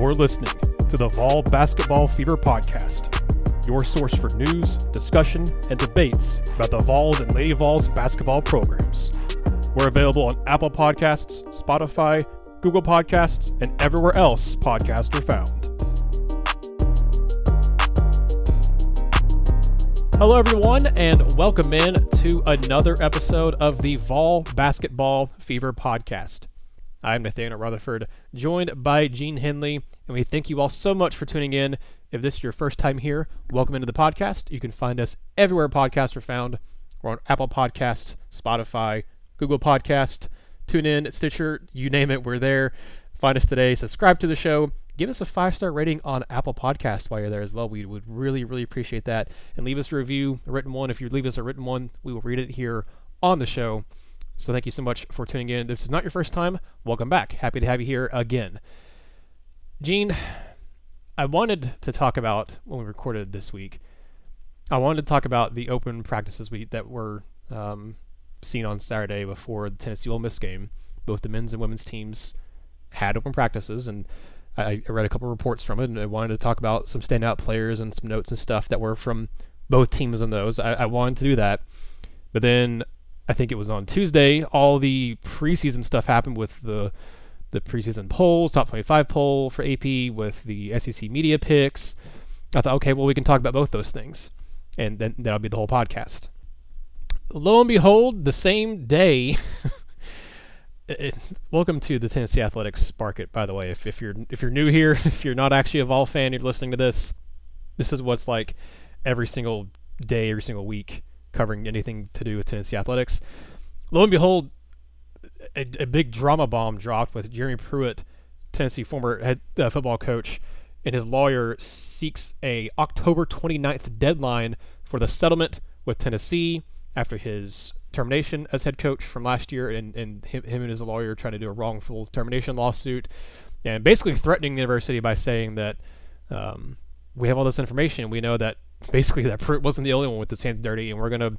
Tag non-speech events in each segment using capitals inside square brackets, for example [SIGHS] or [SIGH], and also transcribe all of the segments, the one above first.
You're listening to the Vol Basketball Fever Podcast, your source for news, discussion, and debates about the Vols and Lady Vols basketball programs. We're available on Apple Podcasts, Spotify, Google Podcasts, and everywhere else podcasts are found. Hello, everyone, and welcome in to another episode of the Vol Basketball Fever Podcast. I'm Nathanael Rutherford, joined by Gene Henley, and we thank you all so much for tuning in. If this is your first time here, welcome into the podcast. You can find us everywhere podcasts are found. We're on Apple Podcasts, Spotify, Google Podcast, TuneIn, Stitcher, you name it, we're there. Find us today, subscribe to the show, give us a five star rating on Apple Podcasts while you're there as well. We would really, really appreciate that. And leave us a review, a written one. If you leave us a written one, we will read it here on the show. So thank you so much for tuning in. This is not your first time. Welcome back. Happy to have you here again. Gene, I wanted to talk about when we recorded this week. I wanted to talk about the open practices we that were um, seen on Saturday before the Tennessee Ole Miss game. Both the men's and women's teams had open practices, and I, I read a couple reports from it, and I wanted to talk about some standout players and some notes and stuff that were from both teams on those. I, I wanted to do that, but then I think it was on Tuesday. All the preseason stuff happened with the the preseason polls, top 25 poll for AP, with the SEC media picks. I thought, okay, well, we can talk about both those things, and then that'll be the whole podcast. Lo and behold, the same day. it, [LAUGHS] eh, eh, welcome to the Tennessee Athletics Spark It. By the way, if, if you're if you're new here, [LAUGHS] if you're not actually a Vol fan, you're listening to this. This is what's like every single day, every single week covering anything to do with Tennessee athletics. Lo and behold, a, a big drama bomb dropped with Jeremy Pruitt, Tennessee former head uh, football coach, and his lawyer seeks a October 29th deadline for the settlement with Tennessee after his termination as head coach from last year, and, and him, him and his lawyer trying to do a wrongful termination lawsuit, and basically threatening the university by saying that um, we have all this information, we know that basically that Pruitt wasn't the only one with his hands dirty, and we're gonna,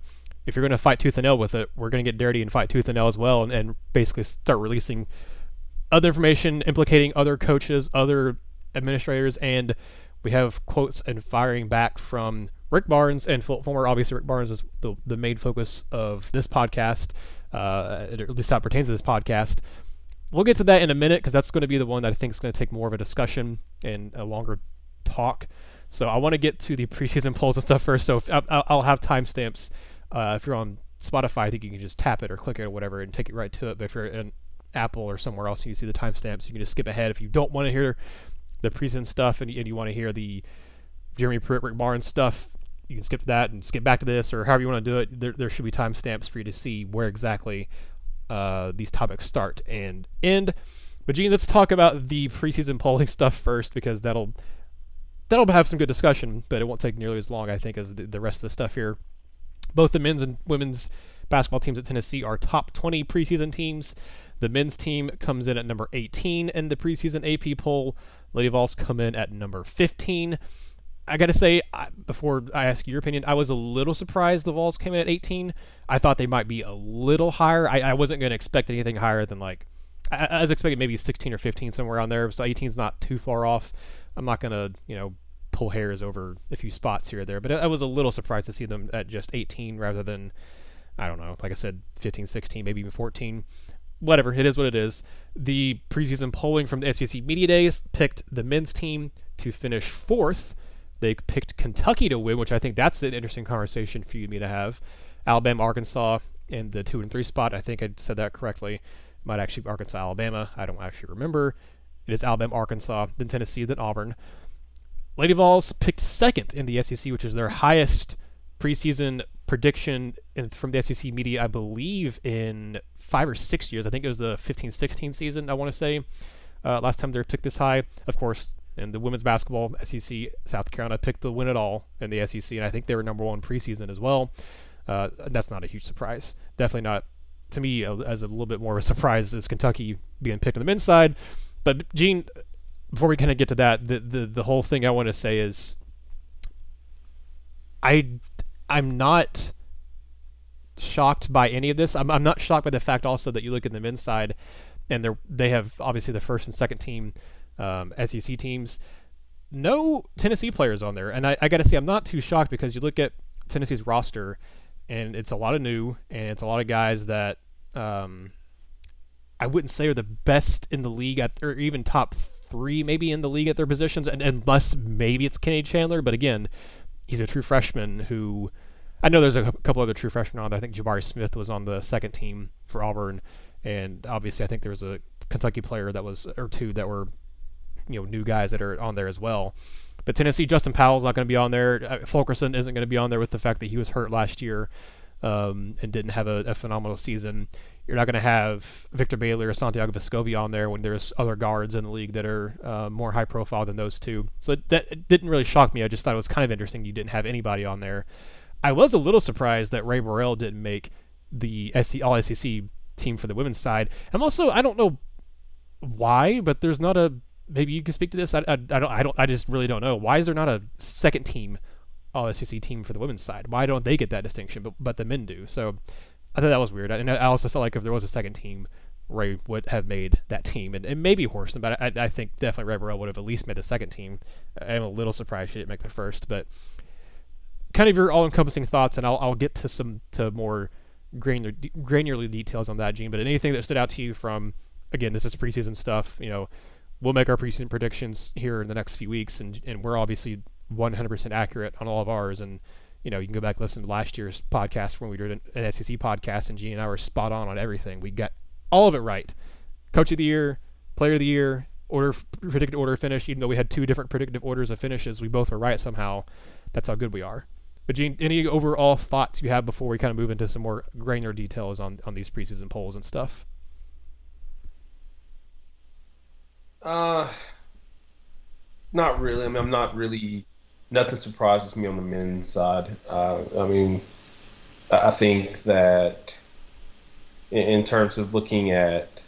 if you're gonna fight tooth and nail with it, we're gonna get dirty and fight tooth and nail as well, and, and basically start releasing other information implicating other coaches, other administrators, and we have quotes and firing back from Rick Barnes and former, obviously Rick Barnes is the the main focus of this podcast, uh, at least it pertains to this podcast. We'll get to that in a minute because that's going to be the one that I think is going to take more of a discussion and a longer talk. So I want to get to the preseason polls and stuff first. So if, I'll, I'll, have timestamps. Uh, if you're on Spotify, I think you can just tap it or click it or whatever and take it right to it. But if you're in Apple or somewhere else you see the timestamps, you can just skip ahead. If you don't want to hear the preseason stuff and, and you want to hear the Jeremy Pruitt, Rick Barnes stuff, you can skip that and skip back to this or however you want to do it. There, there should be timestamps for you to see where exactly uh, these topics start and end. But Gene, let's talk about the preseason [LAUGHS] polling stuff first because that'll that'll have some good discussion, but it won't take nearly as long, I think, as the, the rest of the stuff here. Both the men's and women's basketball teams at Tennessee are top 20 preseason teams. The men's team comes in at number 18 in the preseason AP poll. Lady Vols come in at number 15. I got to say, before I ask your opinion, I was a little surprised the Vols came in at 18. I thought they might be a little higher. I, I wasn't going to expect anything higher than like, I, I was expecting maybe 16 or 15 somewhere on there. So 18 is not too far off. I'm not going to, you know, pull hairs over a few spots here or there, but I was a little surprised to see them at just 18 rather than, I don't know, like I said, 15, 16, maybe even 14. Whatever, it is what it is. The preseason polling from the SEC Media Days picked the men's team to finish fourth. They picked Kentucky to win, which I think that's an interesting conversation for you and me to have. Alabama, Arkansas in the two and three spot. I think I said that correctly. Might actually be Arkansas, Alabama. I don't actually remember. It is Alabama, Arkansas, then Tennessee, then Auburn. Lady Vols picked second in the SEC, which is their highest preseason prediction in, from the SEC media, I believe, in five or six years. I think it was the 15 16 season, I want to say. Uh, last time they were picked this high. Of course, in the women's basketball, SEC, South Carolina picked the win it all in the SEC, and I think they were number one preseason as well. Uh, that's not a huge surprise. Definitely not, to me, as a little bit more of a surprise as Kentucky being picked on the men's side. But, Gene, before we kind of get to that, the, the the whole thing I want to say is, I I'm not shocked by any of this. I'm I'm not shocked by the fact also that you look at the men's side, and they they have obviously the first and second team um, SEC teams. No Tennessee players on there, and I, I got to say I'm not too shocked because you look at Tennessee's roster, and it's a lot of new, and it's a lot of guys that um, I wouldn't say are the best in the league at, or even top three maybe in the league at their positions, and unless maybe it's Kenny Chandler, but again, he's a true freshman who I know there's a couple other true freshmen on there. I think Jabari Smith was on the second team for Auburn, and obviously I think there was a Kentucky player that was or two that were you know new guys that are on there as well. But Tennessee, Justin Powell's not going to be on there. Uh, Fulkerson isn't going to be on there with the fact that he was hurt last year um, and didn't have a, a, phenomenal season. You're not going to have Victor Bailey or Santiago Vescovi on there when there's other guards in the league that are uh, more high profile than those two. So that didn't really shock me. I just thought it was kind of interesting you didn't have anybody on there. I was a little surprised that Rae Burrell didn't make the SC, All SEC team for the women's side. I'm also I don't know why, but there's not a maybe you can speak to this. I, I, I don't I don't I just really don't know why is there not a second team All SEC team for the women's side? Why don't they get that distinction, but but the men do? So I thought that was weird, and I also felt like if there was a second team, Rae would have made that team, and, and maybe Horston, but I, I think definitely Rae Burrell would have at least made the second team. I'm a little surprised she didn't make the first, but kind of your all-encompassing thoughts, and I'll, I'll get to some to more granular granular details on that, Gene. But anything that stood out to you from again, this is preseason stuff. You know, we'll make our preseason predictions here in the next few weeks, and and we're obviously 100% accurate on all of ours. And you know, you can go back listen to last year's podcast when we did an, an SEC podcast, and Gene and I were spot on on everything. We got all of it right. Coach of the year, player of the year, order predicted order of finish. Even though we had two different predictive orders of finishes, we both were right somehow. That's how good we are. But Gene, any overall thoughts you have before we kind of move into some more granular details on on these preseason polls and stuff? Uh, not really. I mean, I'm not really. Nothing surprises me on the men's side. Uh, I mean, I think that in, terms of looking at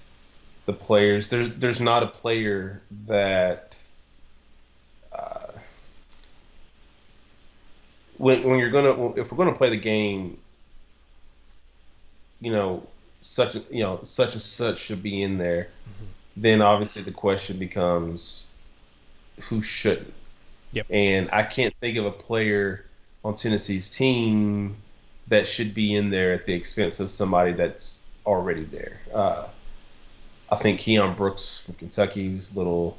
the players, there's there's not a player that when when you're gonna if we're gonna play the game, you know, such you know such and such should be in there. Mm-hmm. Then obviously the question becomes, who shouldn't? Yep. And I can't think of a player on Tennessee's team that should be in there at the expense of somebody that's already there. Uh, I think Keion Brooks from Kentucky was a little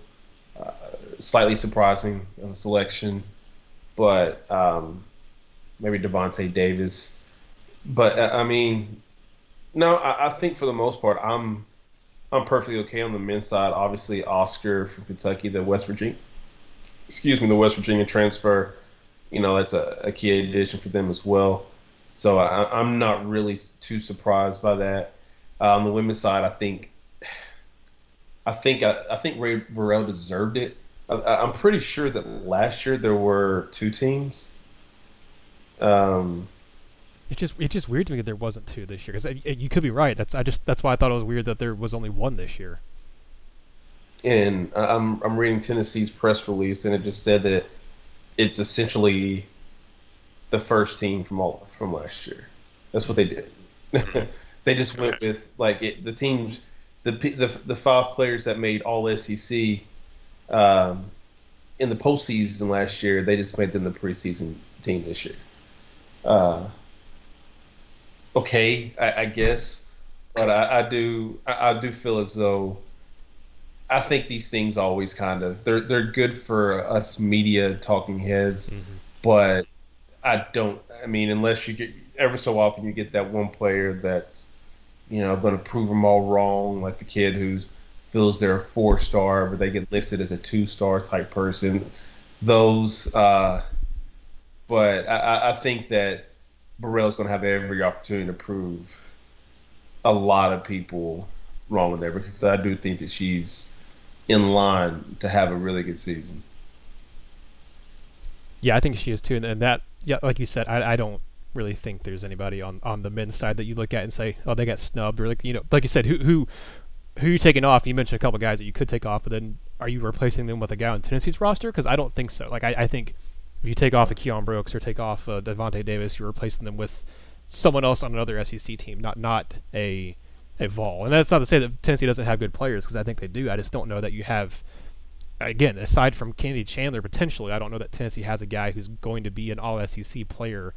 uh, slightly surprising of a selection but um, maybe Davonte Davis. But uh, I mean, no, I, I, think for the most part, I'm I'm perfectly okay on the men's side. Obviously, Oscar from Kentucky, the West Virginia, excuse me, the West Virginia transfer. You know, that's a, a key addition for them as well. So I, am not really too surprised by that. Uh, on the women's side, I think, I think I, I think Rae Burrell deserved it. I, am pretty sure that last year there were two teams. Um, it's just it's just weird to me that there wasn't two this year because you could be right. That's I just that's why I thought it was weird that there was only one this year. And I'm I'm reading Tennessee's press release and it just said that it's essentially the first team from all from last year. That's what they did. [LAUGHS] they just went with like it, the teams, the the the five players that made All SEC um, in the postseason last year, they just made them the preseason team this year. Uh, okay, I, I, guess, but I, I do I, I, do feel as though I think these things always kind of they're they're good for us media talking heads, mm-hmm. but I don't. I mean, unless you get ever so often you get that one player that's you know going to prove them all wrong, like the kid who feels they're a four star, but they get listed as a two star type person. Those, uh, but I, I think that Burrell's going to have every opportunity to prove a lot of people wrong with there because I do think that she's in line to have a really good season. Yeah, I think she is too, and, and that, yeah, like you said, I, I don't really think there's anybody on, on the men's side that you look at and say, oh, they got snubbed, or like you know, like you said, who who who you taking off? You mentioned a couple guys that you could take off, but then are you replacing them with a guy on Tennessee's roster? Because I don't think so. Like I, I, think if you take off a Keion Brooks or take off uh, a Davonte Davis, you're replacing them with someone else on another SEC team, not not a a Vol. And that's not to say that Tennessee doesn't have good players, because I think they do. I just don't know that you have again, aside from Kennedy Chandler, potentially, I don't know that Tennessee has a guy who's going to be an All SEC player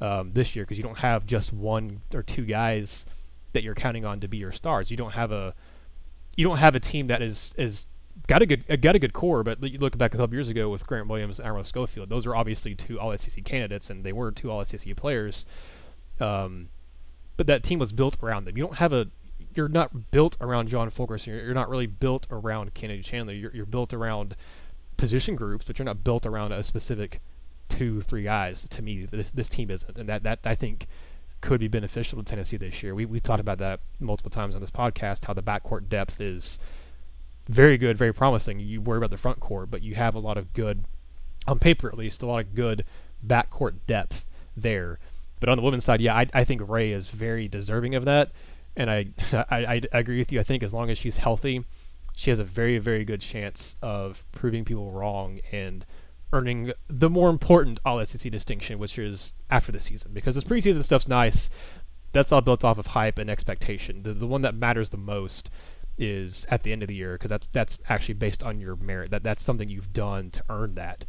um, this year because you don't have just one or two guys that you're counting on to be your stars. You don't have a you don't have a team that is is got a good uh, got a good core, but you look back a couple years ago with Grant Williams and Admiral Schofield. Those are obviously two All SEC candidates, and they were two All SEC players. Um, but that team was built around them. You don't have a you're not built around John Fulkerson. You're, you're not really built around Kennedy Chandler. You're, you're built around position groups, but you're not built around a specific two, three guys. To me, this, this team isn't, and that that I think could be beneficial to Tennessee this year. We we talked about that multiple times on this podcast. How the backcourt depth is very good, very promising. You worry about the front court, but you have a lot of good, on paper at least, a lot of good backcourt depth there. But on the women's side, yeah, I, I think Rae is very deserving of that, and [LAUGHS] I, I I agree with you. I think as long as she's healthy, she has a very very good chance of proving people wrong and earning the more important All SEC distinction, which is after the season. Because this preseason stuff's nice, that's all built off of hype and expectation. The the one that matters the most is at the end of the year because that's that's actually based on your merit. That that's something you've done to earn that.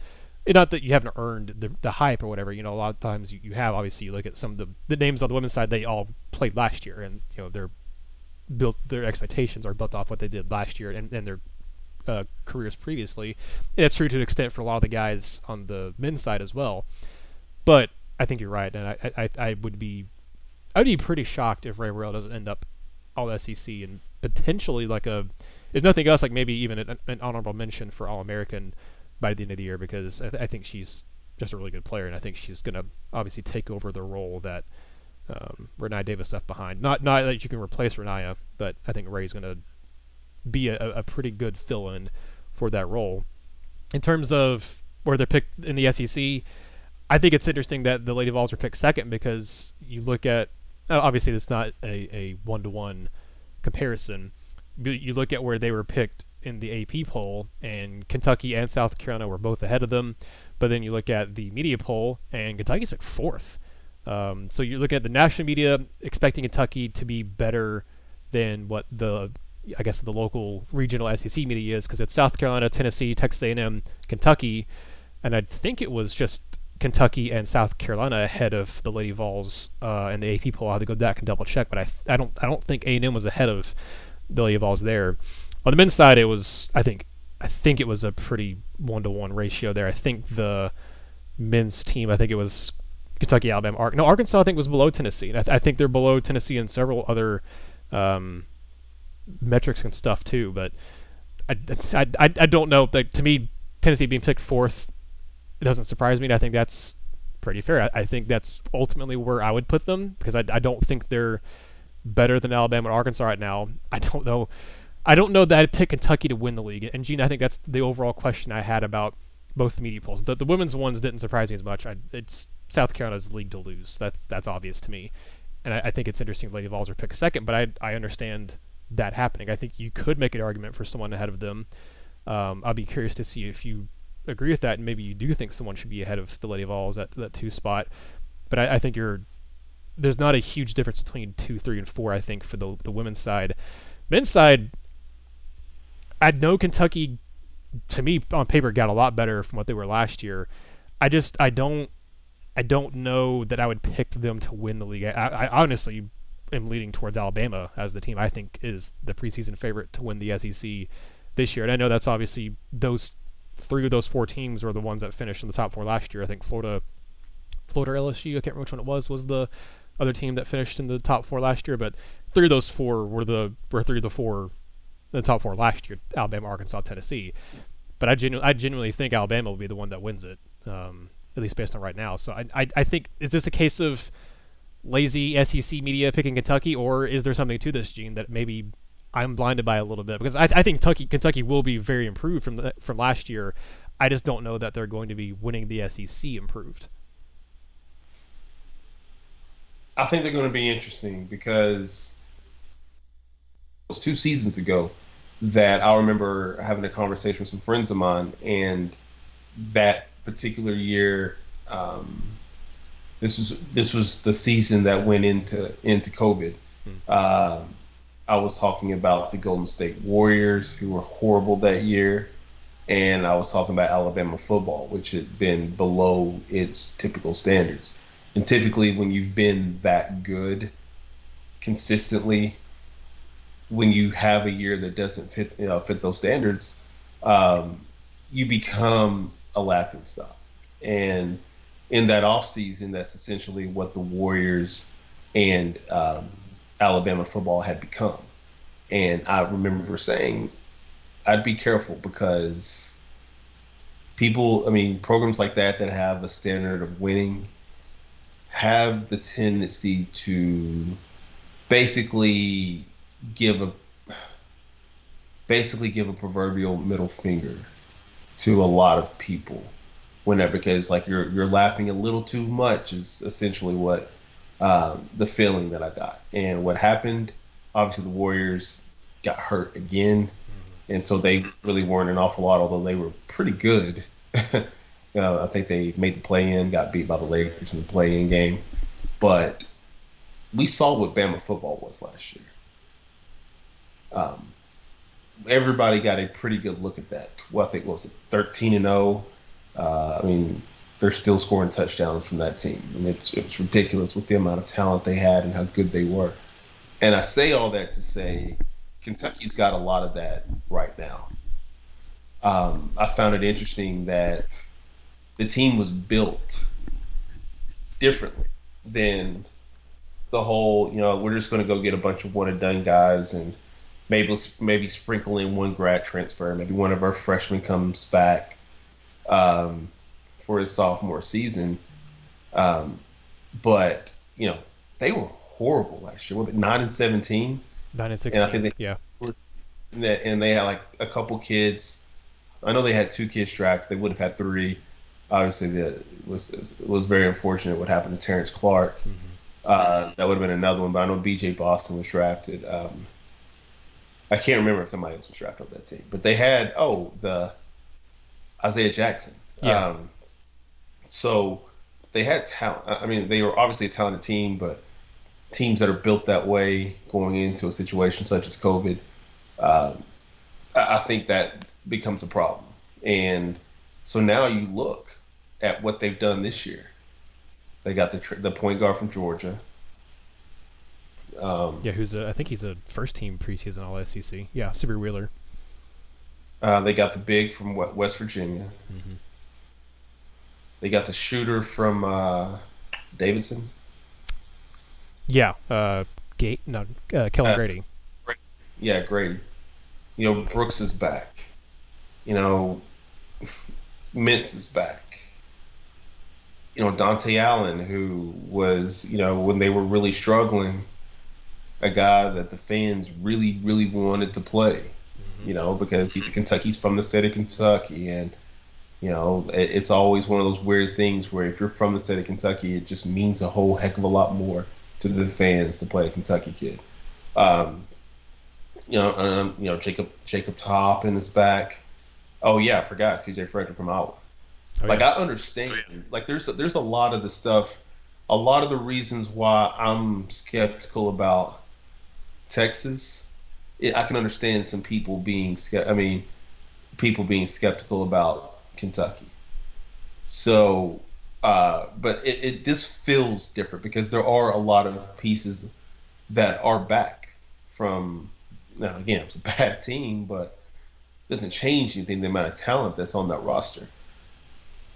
And not that you haven't earned the, the hype or whatever. You know, a lot of times you, you have. Obviously, you look at some of the the names on the women's side. They all played last year, and you know they're built. Their expectations are built off what they did last year and, and their uh, careers previously. And that's true to an extent for a lot of the guys on the men's side as well. But I think you're right, and I I, I would be I'd be pretty shocked if Rae Burrell doesn't end up all SEC and potentially like a, if nothing else, like maybe even an, an honorable mention for All American by the end of the year because I, th- I, think she's just a really good player and I think she's going to obviously take over the role that um, Davis left behind. Not not that you can replace Rennia, but I think Rae's going to be a, a pretty good fill-in for that role. In terms of where they're picked in the SEC, I think it's interesting that the Lady Vols are picked second because you look at obviously it's not a, a one-to-one comparison. You look at where they were picked in the AP poll, and Kentucky and South Carolina were both ahead of them. But then you look at the media poll, and Kentucky's picked fourth. Um, so you look at the national media expecting Kentucky to be better than what the I guess the local regional SEC media is because it's South Carolina, Tennessee, Texas A&M, Kentucky, and I think it was just Kentucky and South Carolina ahead of the Lady Vols uh, and the AP poll. I have to go back and double check, but I, I don't I don't think A&M was ahead of the Lady Vols there. On the men's side, it was I think I think it was a pretty one to one ratio there. I think the men's team I think it was Kentucky, Alabama, Ar- no Arkansas I think was below Tennessee. And I, th- I think they're below Tennessee in several other um, metrics and stuff too. But I, I, I, I don't know. Like to me, Tennessee being picked fourth it doesn't surprise me. I think that's pretty fair. I, I, think that's ultimately where I would put them because I, I don't think they're better than Alabama and Arkansas right now. I don't know. I don't know that I'd pick Kentucky to win the league. And Gene, I think that's the overall question I had about both media polls. The, the women's ones didn't surprise me as much. I, it's South Carolina's league to lose. That's that's obvious to me. And I, I think it's interesting Lady Vols are picked second, but I I understand that happening. I think you could make an argument for someone ahead of them. Um, I'll be curious to see if you agree with that, and maybe you do think someone should be ahead of the Lady Vols at that two spot. But I, I, think you're there's not a huge difference between two, three, and four. I think for the the women's side, men's side, I know Kentucky, to me on paper, got a lot better from what they were last year. I just I don't I don't know that I would pick them to win the league. I, I honestly am leaning towards Alabama as the team I think is the preseason favorite to win the SEC this year. And I know that's obviously those three of those four teams were the ones that finished in the top four last year. I think Florida, Florida LSU, I can't remember which one it was, was the other team that finished in the top four last year. But three of those four were the were three of the four, the top four last year: Alabama, Arkansas, Tennessee. But I genu- I genuinely think Alabama will be the one that wins it, um, at least based on right now. So I, I I think is this a case of lazy SEC media picking Kentucky, or is there something to this, Gene, that maybe I'm blinded by a little bit because I, I think Kentucky Kentucky will be very improved from the, from last year. I just don't know that they're going to be winning the SEC improved. I think they're going to be interesting because it was two seasons ago that I remember having a conversation with some friends of mine, and that particular year, um, this was this was the season that went into into COVID. Hmm. Uh, I was talking about the Golden State Warriors, who were horrible that year. and I was talking about Alabama football, which had been below its typical standards. And typically, when you've been that good consistently, when you have a year that doesn't fit you know, fit those standards, um, you become a laughing stock. And in that offseason, that's essentially what the Warriors and um, Alabama football had become. And I remember saying, I'd be careful because people, I mean, programs like that that have a standard of winning have the tendency to basically give a basically give a proverbial middle finger to a lot of people whenever because like you're you're laughing a little too much is essentially what um, the feeling that I got. And what happened obviously the Warriors got hurt again. And so they really weren't an awful lot although they were pretty good. [LAUGHS] Uh, I think they made the play in got beat by the Lakers in the play in game. But we saw what Bama football was last year um, everybody got a pretty good look at that. Well, I think what was it, thirteen and zero. Oh? Uh, I mean, they're still scoring touchdowns from that team, and it's it's ridiculous with the amount of talent they had and how good they were. And I say all that to say, Kentucky's got a lot of that right now. Um, I found it interesting that the team was built differently than the whole, you know, we're just going to go get a bunch of one and done guys and maybe maybe sprinkle in one grad transfer. Maybe one of our freshmen comes back um, for his sophomore season. Um, but you know they were horrible last year. Was nine and seventeen? Nine and sixteen. And I think they, yeah. And they had like a couple kids. I know they had two kids drafted. They would have had three. Obviously, the was was very unfortunate what happened to Terrence Clarke. Mm-hmm. Uh, that would have been another one. But I know B.J. Boston was drafted. Um, I can't remember if somebody else was drafted on that team, but they had oh the Isaiah Jackson. Yeah. Um, so they had talent. I mean, they were obviously a talented team, but teams that are built that way going into a situation such as COVID, um, I think that becomes a problem. And so now you look at what they've done this year. They got the the point guard from Georgia. Um, yeah, who's a, I think he's a first team preseason All SEC. Yeah, Sahvir Wheeler. Uh, they got the big from West Virginia. Mm-hmm. They got the shooter from uh, Davidson. Yeah, uh, Gate, no, uh, Kellan uh, Grady. Yeah, Grady. You know, Brooks is back. You know, Mintz is back. You know, Dontaie Allen, who was, you know, when they were really struggling, a guy that the fans really, really wanted to play. Mm-hmm. You know, because he's a Kentucky, he's from the state of Kentucky, and you know, it, it's always one of those weird things where if you're from the state of Kentucky, it just means a whole heck of a lot more to the fans to play a Kentucky kid. Um, you know, um, you know Jacob Jacob Toppin his back. Oh yeah, I forgot C.J. Frederick from Iowa. Oh, like yeah. I understand. Oh, yeah. Like there's a, there's a lot of the stuff, a lot of the reasons why I'm skeptical about Texas, it, I can understand some people being, I mean, people being skeptical about Kentucky. So, uh, but it, it this feels different because there are a lot of pieces that are back from. Now again, it's a [LAUGHS] bad team, but doesn't change anything. The amount of talent that's on that roster,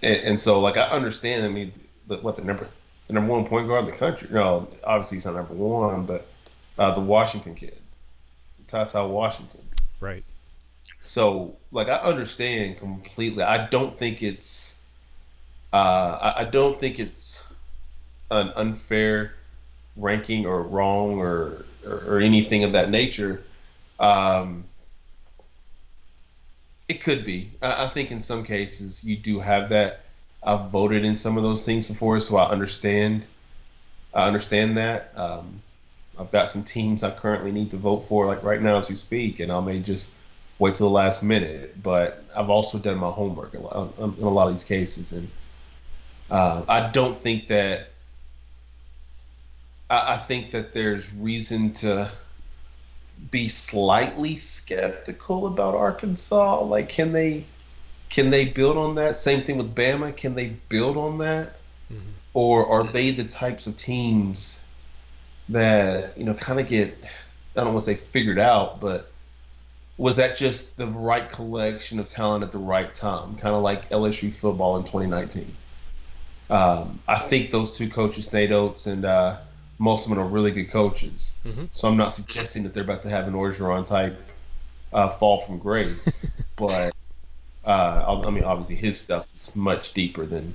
and, and so like I understand. I mean, the, what the number the number one point guard in the country. No, obviously he's not number one, but uh, the Washington kid, TyTy Washington. Right. So, like, I understand completely. I don't think it's, uh, I, I don't think it's an unfair ranking or wrong or, or, or anything of that nature. Um, it could be. I, I think in some cases you do have that. I've voted in some of those things before, so I understand. I understand that. Um, I've got some teams I currently need to vote for, like right now as we speak, and I may just wait till the last minute. But I've also done my homework in a lot of these cases, and uh, I don't think that. I, I think that there's reason to be slightly skeptical about Arkansas. Like, can they can they build on that? Same thing with Bama. Can they build on that? Mm-hmm. Or are they the types of teams that, you know, kind of get, I don't want to say figured out, but was that just the right collection of talent at the right time? Kind of like LSU football in 2019. Um, I think those two coaches, Nate Oats and uh, Musselman, are really good coaches. Mm-hmm. So I'm not suggesting that they're about to have an Orgeron type uh, fall from grace, [LAUGHS] but uh, I mean, obviously his stuff is much deeper than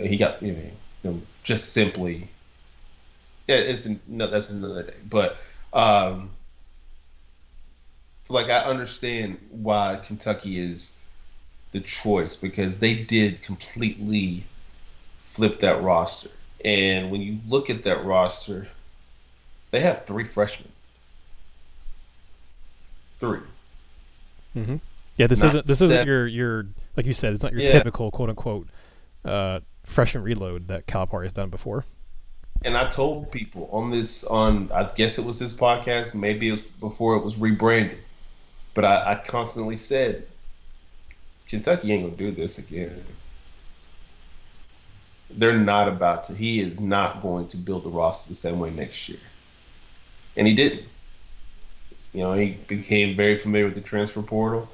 he got. You know, you know just simply. Yeah, it's no, that's another day, but um, like I understand why Kentucky is the choice because they did completely flip that roster, and when you look at that roster, they have three freshmen. 3 Mm-hmm. Yeah, this not isn't this is isn't your your like you said, it's not your yeah. typical quote unquote uh, freshman reload that Calipari has done before. And I told people on this on I guess it was his podcast, maybe it was before it was rebranded, but I, I constantly said Kentucky ain't gonna do this again. They're not about to. He is not going to build the roster the same way next year, and he didn't. You know, he became very familiar with the transfer portal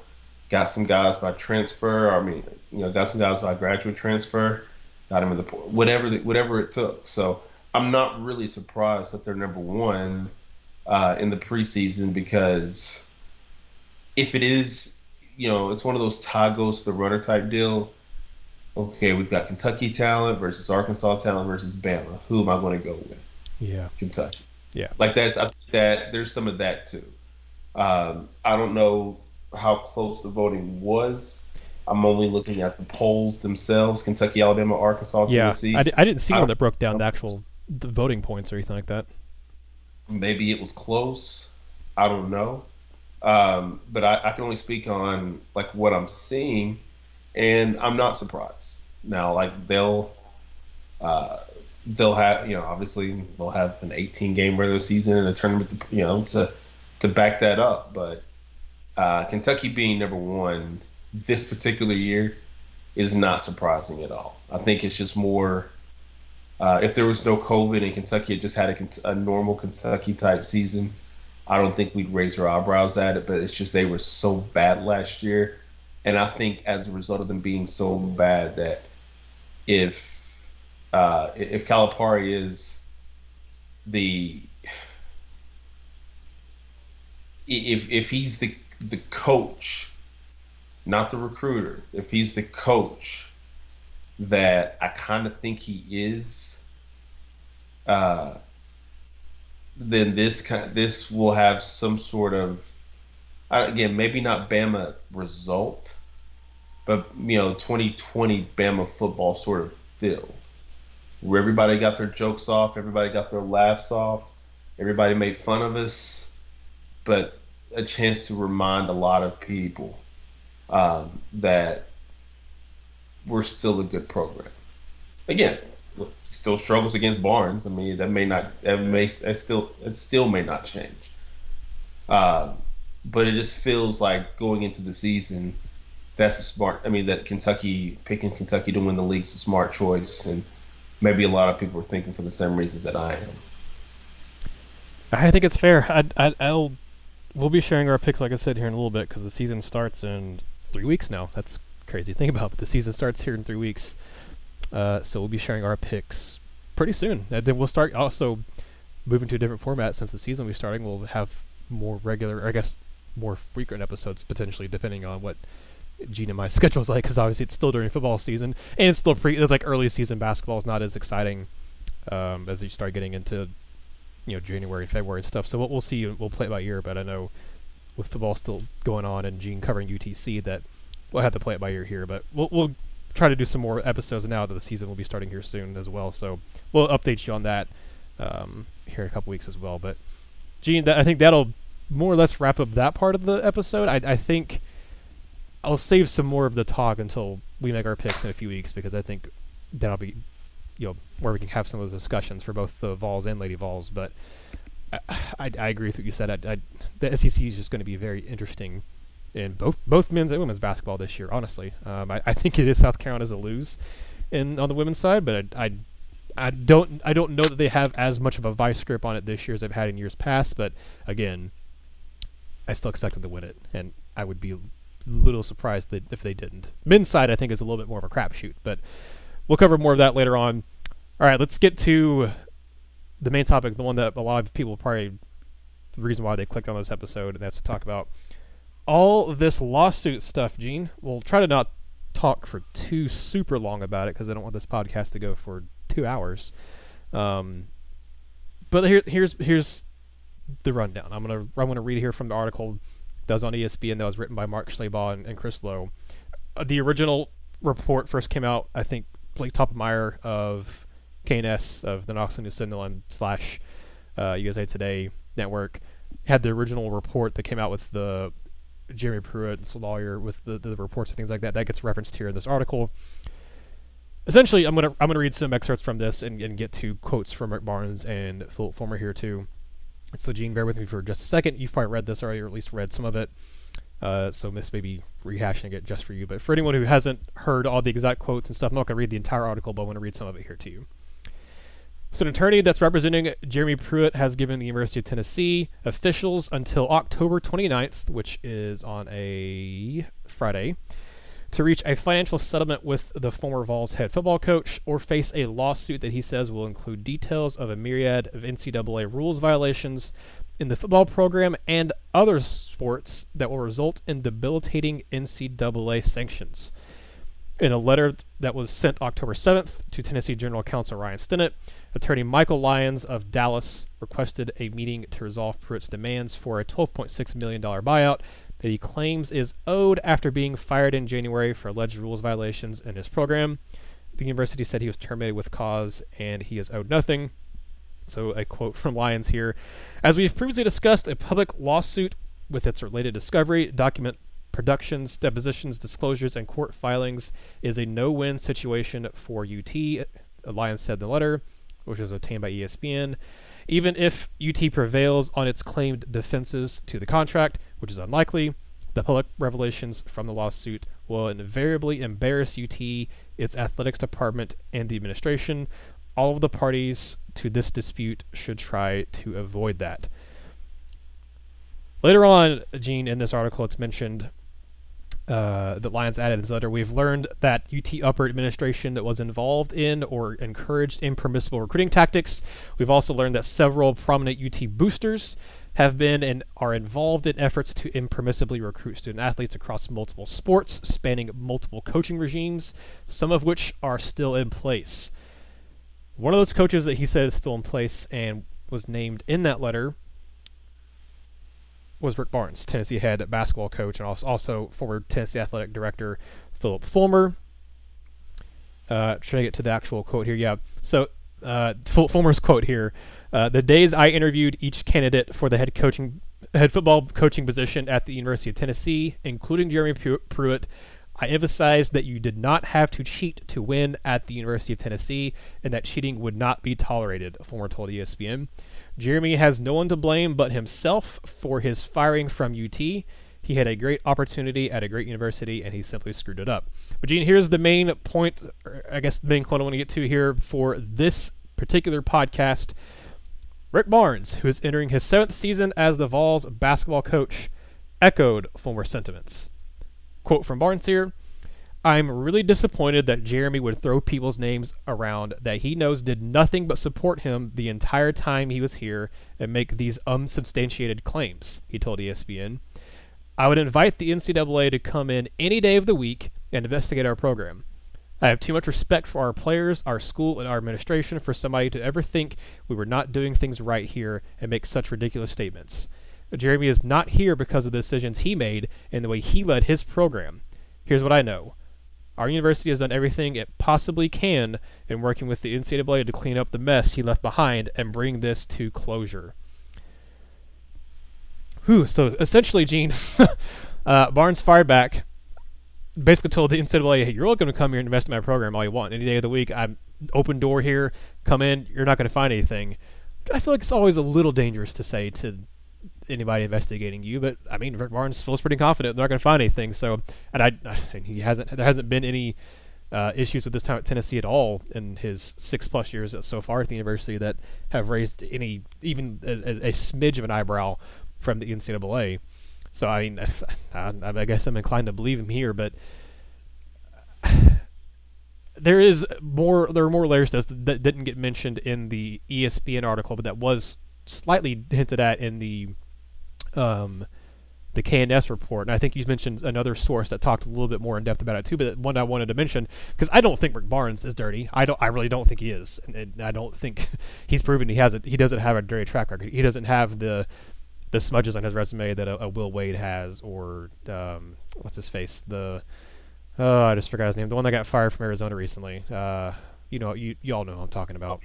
got some guys by transfer. I mean, you know, got some guys by graduate transfer. Got him in the whatever the, whatever it took. So I'm not really surprised that they're number one uh, in the preseason because if it is, you know, it's one of those tie goes to the runner type deal. Okay, we've got Kentucky talent versus Arkansas talent versus Bama. Who am I going to go with? Yeah, Kentucky. Yeah, like that's I think that there's some of that too. Um, I don't know how close the voting was. I'm only looking at the polls themselves: Kentucky, Alabama, Arkansas, Tennessee. Yeah, I d- I didn't see one that broke down the actual the voting points or anything like that. Maybe it was close. I don't know. Um, but I, I, can only speak on like what I'm seeing, and I'm not surprised. Now, like they'll uh, they'll have you know obviously they'll have an 18 game regular season and a tournament to, you know to to back that up, but uh, Kentucky being number one this particular year is not surprising at all. I think it's just more uh, if there was no COVID and Kentucky had just had a, a, normal Kentucky type season, I don't think we'd raise our eyebrows at it. But it's just they were so bad last year, and I think as a result of them being so bad that if uh, if Calipari is the if if he's the the coach, not the recruiter, if he's the coach that I kind of think he is, uh, then this kind this will have some sort of again maybe not Bama result, but you know 2020 Bama football sort of feel where everybody got their jokes off, everybody got their laughs off, everybody made fun of us, but a chance to remind a lot of people um, that we're still a good program. Again, he still struggles against Barnes. I mean, that may not that may that still it still may not change. Um, but it just feels like going into the season, that's a smart. I mean, that Kentucky picking Kentucky to win the league is a smart choice, and maybe a lot of people are thinking for the same reasons that I am. I think it's fair. I, I, I'll we'll be sharing our picks, like I said, here in a little bit because the season starts in three weeks now. That's crazy to think about, but the season starts here in three weeks. Uh, so we'll be sharing our picks pretty soon. And then we'll start also moving to a different format since the season be starting. We'll have more regular, I guess, more frequent episodes potentially, depending on what Gene and my [LAUGHS] schedule is like. Because obviously it's still during football season, and it's still pre. It's like early season basketball is not as exciting um, as you start getting into you know January, February and stuff. So we'll, we'll see. We'll play it by ear. But I know with football still going on and Gene covering UTC that we'll have to play it by ear here. But we'll we'll try to do some more episodes now that the season will be starting here soon as well. So we'll update you on that um, here in a couple weeks as well. But Gene, I think that'll more or less wrap up that part of the episode. I, I think I'll save some more of the talk until we make our picks in a few weeks because I think that'll be you know where we can have some of those discussions for both the Vols and Lady Vols. But I, I, I agree with what you said. I, I, the SEC is just going to be very interesting in both both men's and women's basketball this year. Honestly, um, I, I think it is South Carolina's a lose in on the women's side, but I, I I don't I don't know that they have as much of a vice grip on it this year as they've had in years past. But again, I still expect them to win it, and I would be a little surprised that if they didn't. Men's side I think is a little bit more of a crapshoot, but we'll cover more of that later on. All right, let's get to the main topic, the one that a lot of people probably the reason why they clicked on this episode, and that's to talk about all this lawsuit stuff. Gene, we'll try to not talk for too super long about it because I don't want this podcast to go for two hours. Um, but here, here's here's the rundown. I'm gonna I'm gonna read here from the article that was on ESPN that was written by Mark Schlabach and, and Chris Low. Uh, the original report first came out, I think, Blake Toppmeyer of KNS of the Knoxville News Sentinel slash uh, USA Today network had the original report that came out with the Jeremy Pruitt's lawyer with the, the reports and things like that. That gets referenced here in this article. Essentially, I'm gonna I'm gonna read some excerpts from this and, and get to quotes from Rick Barnes and Philip Fulmer here too. So, Gene, bear with me for just a second. You've probably read this already, or at least read some of it. Uh, so this may be rehashing it just for you. But for anyone who hasn't heard all the exact quotes and stuff, I'm not to read the entire article, but I want to read some of it here to you. So, an attorney that's representing Jeremy Pruitt has given the University of Tennessee officials until October 29th, which is on a Friday, to reach a financial settlement with the former Vols head football coach or face a lawsuit that he says will include details of a myriad of NCAA rules violations in the football program and other sports that will result in debilitating NCAA sanctions. In a letter that was sent October 7th to Tennessee General Counsel Ryan Stinnett, attorney Michael Lyons of Dallas requested a meeting to resolve Pruitt's demands for a $12.6 million buyout that he claims is owed after being fired in January for alleged rules violations in his program. The university said he was terminated with cause and he is owed nothing. So, a quote from Lyons here As we've previously discussed, a public lawsuit with its related discovery, document productions, depositions, disclosures, and court filings is a no win situation for UT, Lyons said in the letter, which was obtained by ESPN. Even if UT prevails on its claimed defenses to the contract, which is unlikely, the public revelations from the lawsuit will invariably embarrass UT, its athletics department, and the administration. All of the parties to this dispute should try to avoid that. Later on, Gene, in this article, it's mentioned uh, that Lyons added in his letter, we've learned that UT upper administration that was involved in or encouraged impermissible recruiting tactics. We've also learned that several prominent UT boosters have been and are involved in efforts to impermissibly recruit student athletes across multiple sports, spanning multiple coaching regimes, some of which are still in place. One of those coaches that he said is still in place and was named in that letter was Rick Barnes, Tennessee head basketball coach, and also, former Tennessee athletic director Philip Fulmer. Uh, trying to get to the actual quote here. Yeah. So uh, Fulmer's quote here: uh, "The days I interviewed each candidate for the head coaching, head football coaching position at the University of Tennessee, including Jeremy Pruitt." I emphasized that you did not have to cheat to win at the University of Tennessee and that cheating would not be tolerated, Fulmer told ESPN. Jeremy has no one to blame but himself for his firing from UT. He had a great opportunity at a great university and he simply screwed it up. But Gene, here's the main point, I guess the main quote I want to get to here for this particular podcast. Rick Barnes, who is entering his seventh season as the Vols basketball coach, echoed Fulmer sentiments. Quote from Barnes here I'm really disappointed that Jeremy would throw people's names around that he knows did nothing but support him the entire time he was here and make these unsubstantiated claims, he told ESPN. I would invite the NCAA to come in any day of the week and investigate our program. I have too much respect for our players, our school, and our administration for somebody to ever think we were not doing things right here and make such ridiculous statements. Jeremy is not here because of the decisions he made and the way he led his program. Here's what I know. Our university has done everything it possibly can in working with the NCAA to clean up the mess he left behind and bring this to closure. Whew, so essentially, Gene, [LAUGHS] uh, Barnes fired back, basically told the NCAA, hey, you're welcome to come here and invest in my program all you want. Any day of the week, I'm open door here, come in, you're not going to find anything. I feel like it's always a little dangerous to say to anybody investigating you, but I mean, Rick Barnes feels pretty confident they're not going to find anything. So, and I, he hasn't. There hasn't been any uh, issues with this time at Tennessee at all in his six plus years so far at the university that have raised any even a, a smidge of an eyebrow from the NCAA. So I mean, [LAUGHS] I, I guess I'm inclined to believe him here, but [SIGHS] there is more. There are more layers this that didn't get mentioned in the ESPN article, but that was slightly hinted at in the um, the KNS report. And I think you mentioned another source that talked a little bit more in depth about it too. But one I wanted to mention because I don't think Rick Barnes is dirty. I don't. I really don't think he is, and, and I don't think [LAUGHS] he's proven he has it. He doesn't have a dirty track record. He doesn't have the the smudges on his resume that a, a Will Wade has, or um, what's his face? The oh, I just forgot his name. The one that got fired from Arizona recently. Uh, you know, you you all know who I'm talking about.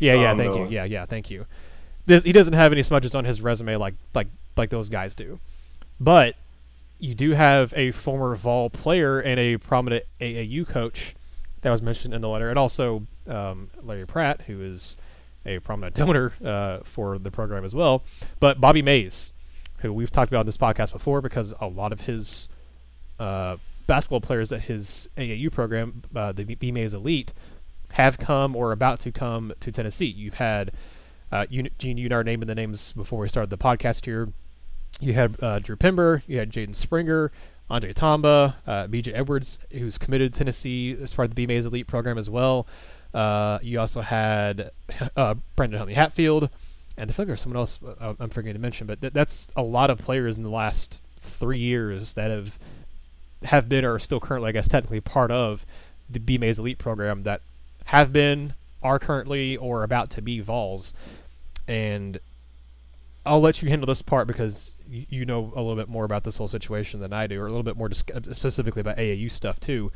Yeah, yeah. Thank you. Yeah, yeah. Thank you he doesn't have any smudges on his resume like like like those guys do. But you do have a former Vol player and a prominent AAU coach that was mentioned in the letter, and also um, Larry Pratt, who is a prominent [LAUGHS] donor uh, for the program as well. But Bobby Maze, who we've talked about on this podcast before, because a lot of his uh, basketball players at his AAU program, uh, the B Maze Elite, have come or about to come to Tennessee. You've had uh, Gene, you and naming the names before we started the podcast here. You had uh, Drew Pember, you had Jaden Springer, Andre Tamba, uh, BJ Edwards, who's committed to Tennessee as part of the B Elite program as well. Uh, you also had [LAUGHS] uh, Brandon Huntley Hatfield, and I feel like there's someone else uh, I'm forgetting to mention, but th- that's a lot of players in the last three years that have have been or are still currently, I guess, technically part of the B Elite program that have been, are currently, or about to be Vols and I'll let you handle this part because you, know a little bit more about this whole situation than I do, or a little bit more dis- specifically about AAU stuff too.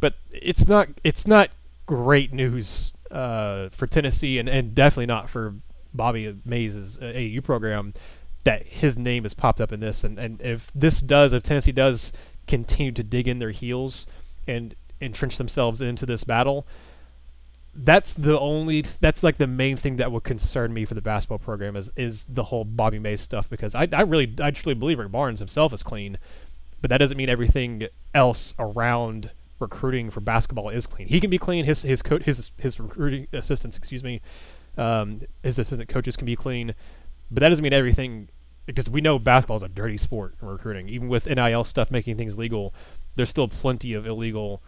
But it's not it's not great news uh, for Tennessee, and, and definitely not for Bobby Maze' AAU program that his name has popped up in this. And, and if this does, if Tennessee does continue to dig in their heels and entrench themselves into this battle, that's the only that's like the main thing that would concern me for the basketball program is is the whole Bobby Maze stuff because I, I really I truly believe Rick Barnes himself is clean, but that doesn't mean everything else around recruiting for basketball is clean. He can be clean. His his coach his his recruiting assistants, excuse me, um, his assistant coaches can be clean, but that doesn't mean everything because we know basketball is a dirty sport in recruiting. Even with NIL stuff making things legal, there's still plenty of illegal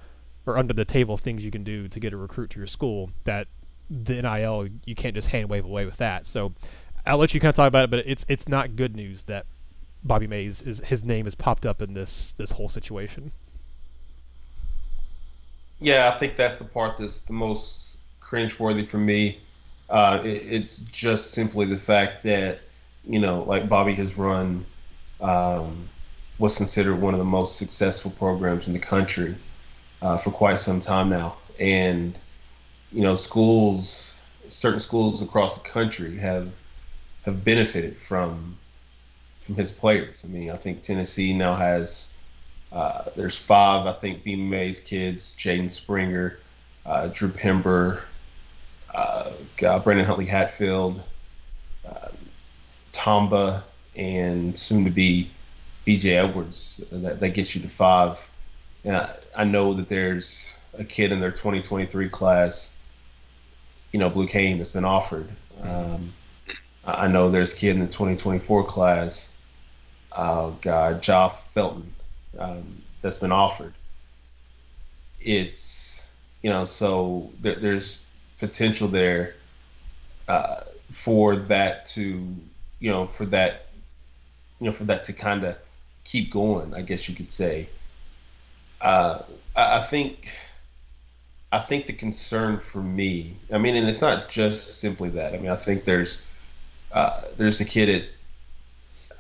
or under the table things you can do to get a recruit to your school that the NIL you can't just hand wave away with that. So I'll let you kind of talk about it, but it's it's not good news that Bobby Maze is his name has popped up in this this whole situation. Yeah, I think that's the part that's the most cringeworthy for me. Uh, it, it's just simply the fact that you know, like Bobby has run um, what's considered one of the most successful programs in the country uh, for quite some time now, and you know, schools, certain schools across the country have have benefited from from his players. I mean, I think Tennessee now has uh, there's five, I think, B Maze kids: Jaden Springer, uh, Drew Pember, uh, Brandon Huntley Hatfield, uh, Tamba, and soon to be BJ Edwards. That, that gets you to five and I, I know that there's a kid in their 2023 class, you know, Blue Cain that's been offered. Um, I know there's a kid in the 2024 class, oh God, Joff Felton, um, that's been offered. It's, you know, so there, there's potential there uh, for that to, you know, for that, you know, for that to kind of keep going, I guess you could say. Uh, I think I think the concern for me, I mean, and it's not just simply that. I mean, I think there's uh, there's a kid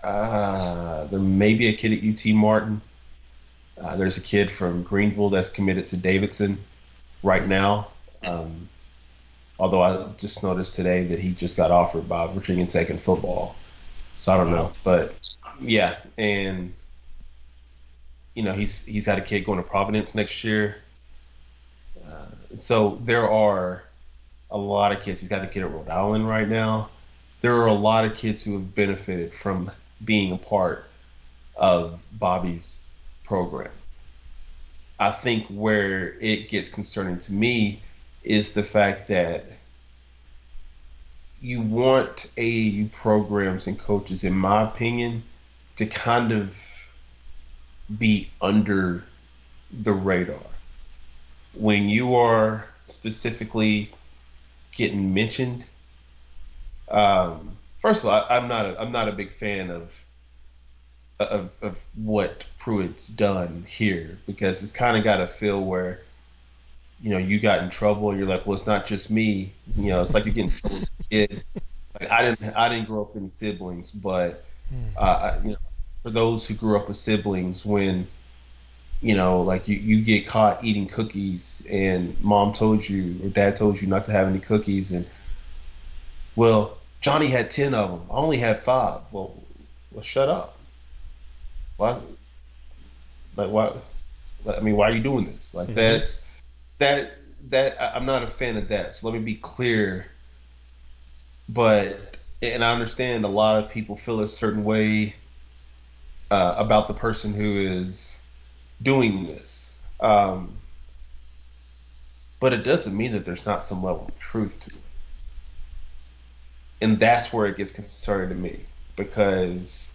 at uh, there may be a kid at UT Martin. Uh, there's a kid from Greenville that's committed to Davidson right now. Um, although I just noticed today that he just got offered by Virginia Tech in football, so I don't know. But yeah, and you know, he's he's got a kid going to Providence next year. Uh, so there are a lot of kids. He's got a kid at Rhode Island right now. there are a lot of kids who have benefited from being a part of Bobby's program. I think where it gets concerning to me is the fact that you want AAU programs and coaches, in my opinion, to kind of be under the radar. When you are specifically getting mentioned, um, first of all, I, am not a, I'm not a big fan of of, of what Pruitt's done here because it's kind of got a feel where you know you got in trouble and you're like, well, it's not just me. You know, it's like you're getting trouble as a kid. Like, I didn't I didn't grow up in siblings, but hmm. uh, you know, for those who grew up with siblings, when you know, like you, you get caught eating cookies and mom told you or dad told you not to have any cookies and well, Johnny had 10 of them. I only had five. Well, well shut up. Why? Like, why? I mean, why are you doing this? Like, mm-hmm. that's that, that, I'm not a fan of that. So let me be clear. But, and I understand a lot of people feel a certain way uh, about the person who is doing this. Um, but it doesn't mean that there's not some level of truth to it and that's where it gets concerning to me because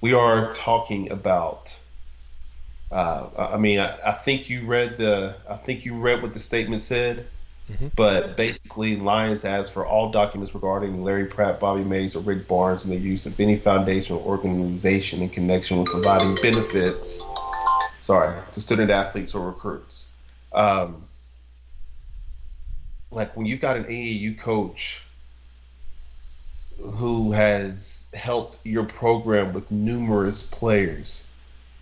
we are talking about. Uh, I mean, I, I, think you read the. I think you read what the statement said, mm-hmm. but basically, Lyons asks for all documents regarding Larry Pratt, Bobby Maze, or Rick Barnes, and the use of any foundation or organization in connection with providing benefits. Sorry, to student athletes or recruits. Um, like when you've got an AAU coach who has helped your program with numerous players,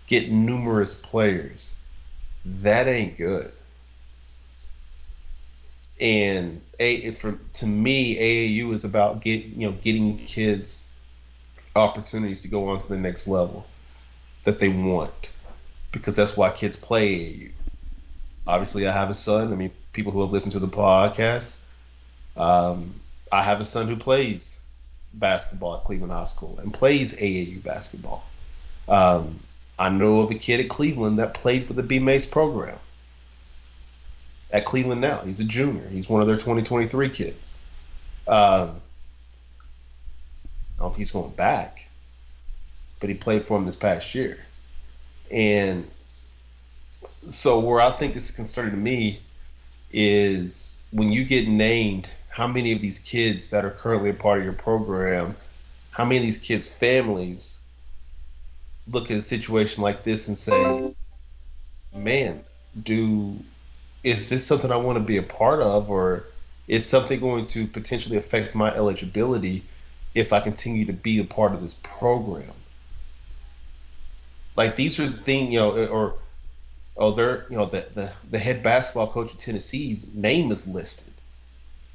get numerous players, that ain't good. And a for to me, AAU is about get you know getting kids opportunities to go on to the next level that they want, because that's why kids play AAU. Obviously, I have a son. I mean, people who have listened to the podcast, um, I have a son who plays basketball at Cleveland High School and plays AAU basketball. Um, I know of a kid at Cleveland that played for the B Maze program at Cleveland now. He's a junior. He's one of their 2023 kids. Um, I don't know if he's going back, but he played for him this past year. And so, where I think this is concerning to me is when you get named – how many of these kids that are currently a part of your program, how many of these kids' families look at a situation like this and say, man, do is this something I want to be a part of or is something going to potentially affect my eligibility if I continue to be a part of this program? Like these are the things, you know, or oh, they're you know the, the the head basketball coach of Tennessee's name is listed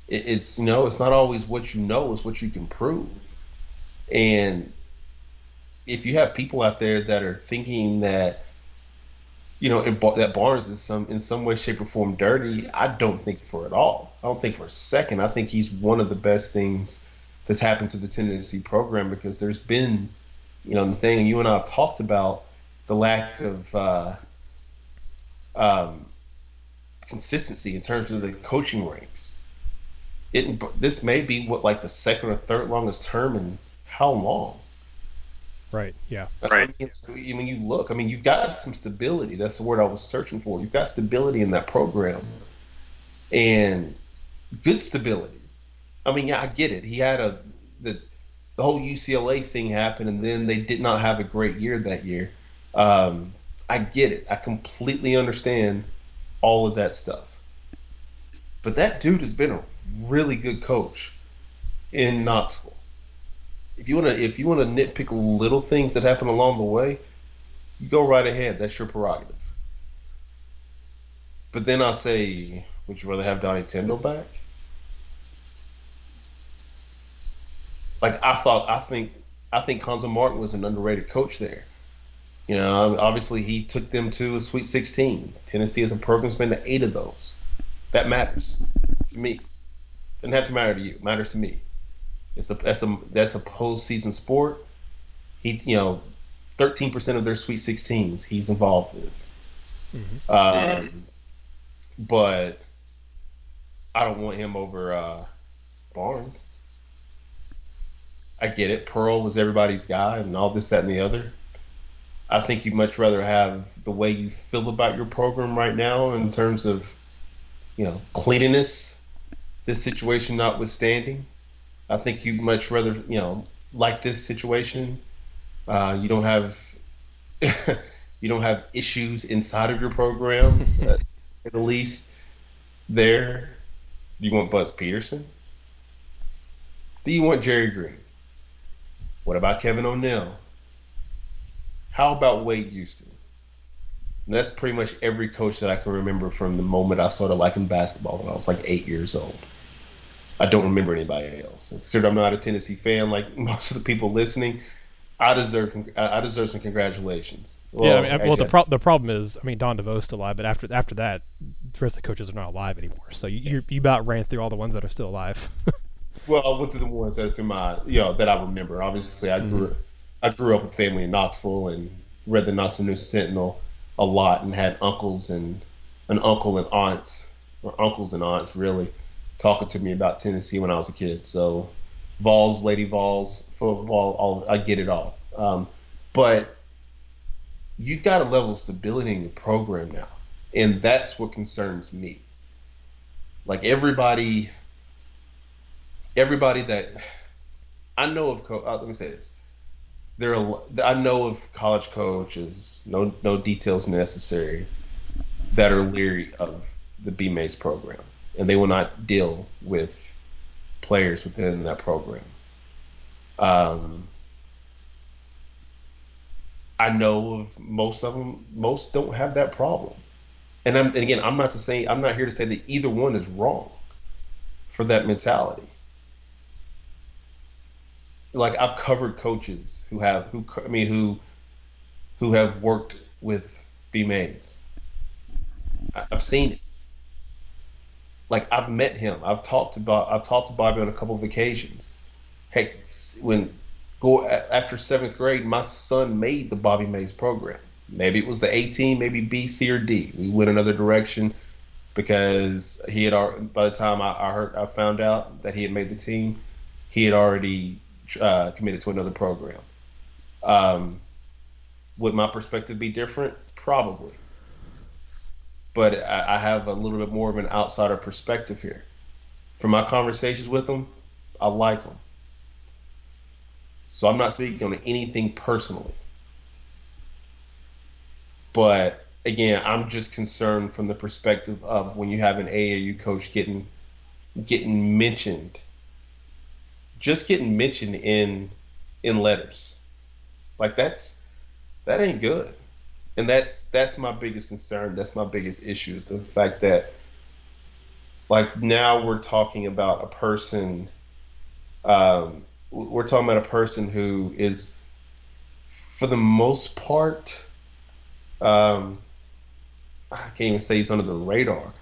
it, it's you know it's not always what you know it's what you can prove and if you have people out there that are thinking that you know that Barnes is some in some way, shape, or form dirty, I don't think for at all. I don't think for a second. I think he's one of the best things that's happened to the Tennessee program because there's been, you know, the thing you and I have talked about the lack of uh, um, consistency in terms of the coaching ranks it this may be what like the second or third longest term in how long? Right. Yeah. Right. I mean, when you look, I mean, you've got some stability. That's the word I was searching for. You've got stability in that program, and good stability. I mean, yeah, I get it. He had a the the whole UCLA thing happened, and then they did not have a great year that year. Um, I get it. I completely understand all of that stuff. But that dude has been a really good coach in Knoxville. If you wanna if you wanna nitpick little things that happen along the way, you go right ahead. That's your prerogative. But then I'll say, would you rather have Donnie Tyndall back? Like I thought, I think I think Cuonzo Martin was an underrated coach there. You know, obviously he took them to a Sweet 16. Tennessee as a program's been to eight of those. That matters to me. Doesn't have to matter to you. Matters to me. It's a that's a that's a postseason sport. He you know, thirteen percent of their Sweet Sixteens he's involved with. Mm-hmm. Um, but I don't want him over uh, Barnes. I get it. Pearl was everybody's guy and all this, that, and the other. I think you'd much rather have the way you feel about your program right now in terms of, you know, cleanliness, this situation notwithstanding. I think you'd much rather, you know, like this situation. Uh, you don't have [LAUGHS] you don't have issues inside of your program, [LAUGHS] at least there. Do you want Buzz Peterson? Do you want Jerry Green? What about Kevin O'Neill? How about Wade Houston? And that's pretty much every coach that I can remember from the moment I started liking basketball when I was like eight years old. I don't remember anybody else. Consider I'm not a Tennessee fan like [LAUGHS] most of the people listening. I deserve I deserve some congratulations. Well, yeah, I mean, well, the pro- the problem is, I mean, Don DeVoe's still alive, but after after that, the rest of the coaches are not alive anymore. So you you, you about ran through all the ones that are still alive. [LAUGHS] well, I went through the ones that are through my you know that I remember. Obviously, I grew mm-hmm. I grew up with family in Knoxville and read the Knoxville News Sentinel a lot and had uncles and an uncle and aunts or uncles and aunts really talking to me about Tennessee when I was a kid. So Vols, Lady Vols, football, all I get it all. Um, but you've got a level of stability in your program now, and that's what concerns me. Like everybody, everybody that I know of, uh, let me say this: there are I know of college coaches, no no details necessary, that are leery of the B Maze program, and they will not deal with players within that program. Um, I know of most of them. Most don't have that problem, and, I'm, and again, I'm not to say I'm not here to say that either one is wrong for that mentality. Like I've covered coaches who have who I mean who who have worked with B Maze. I've seen it like I've met him. I've talked about I've talked to Bobby on a couple of occasions. Heck, when go after seventh grade, my son made the Bobby Maze program. Maybe it was the A team, maybe B, C, or D. We went another direction because he had by the time I, I heard I found out that he had made the team, he had already uh, committed to another program. Um, would my perspective be different? Probably but I, I have a little bit more of an outsider perspective here. From my conversations with them, I like them. So I'm not speaking on anything personally. But again, I'm just concerned from the perspective of when you have an AAU coach getting getting mentioned, just getting mentioned in in letters. Like that's that ain't good and that's that's my biggest concern. That's my biggest issue is the fact that like now we're talking about a person. Um, we're talking about a person who is, for the most part, um, I can't even say he's under the radar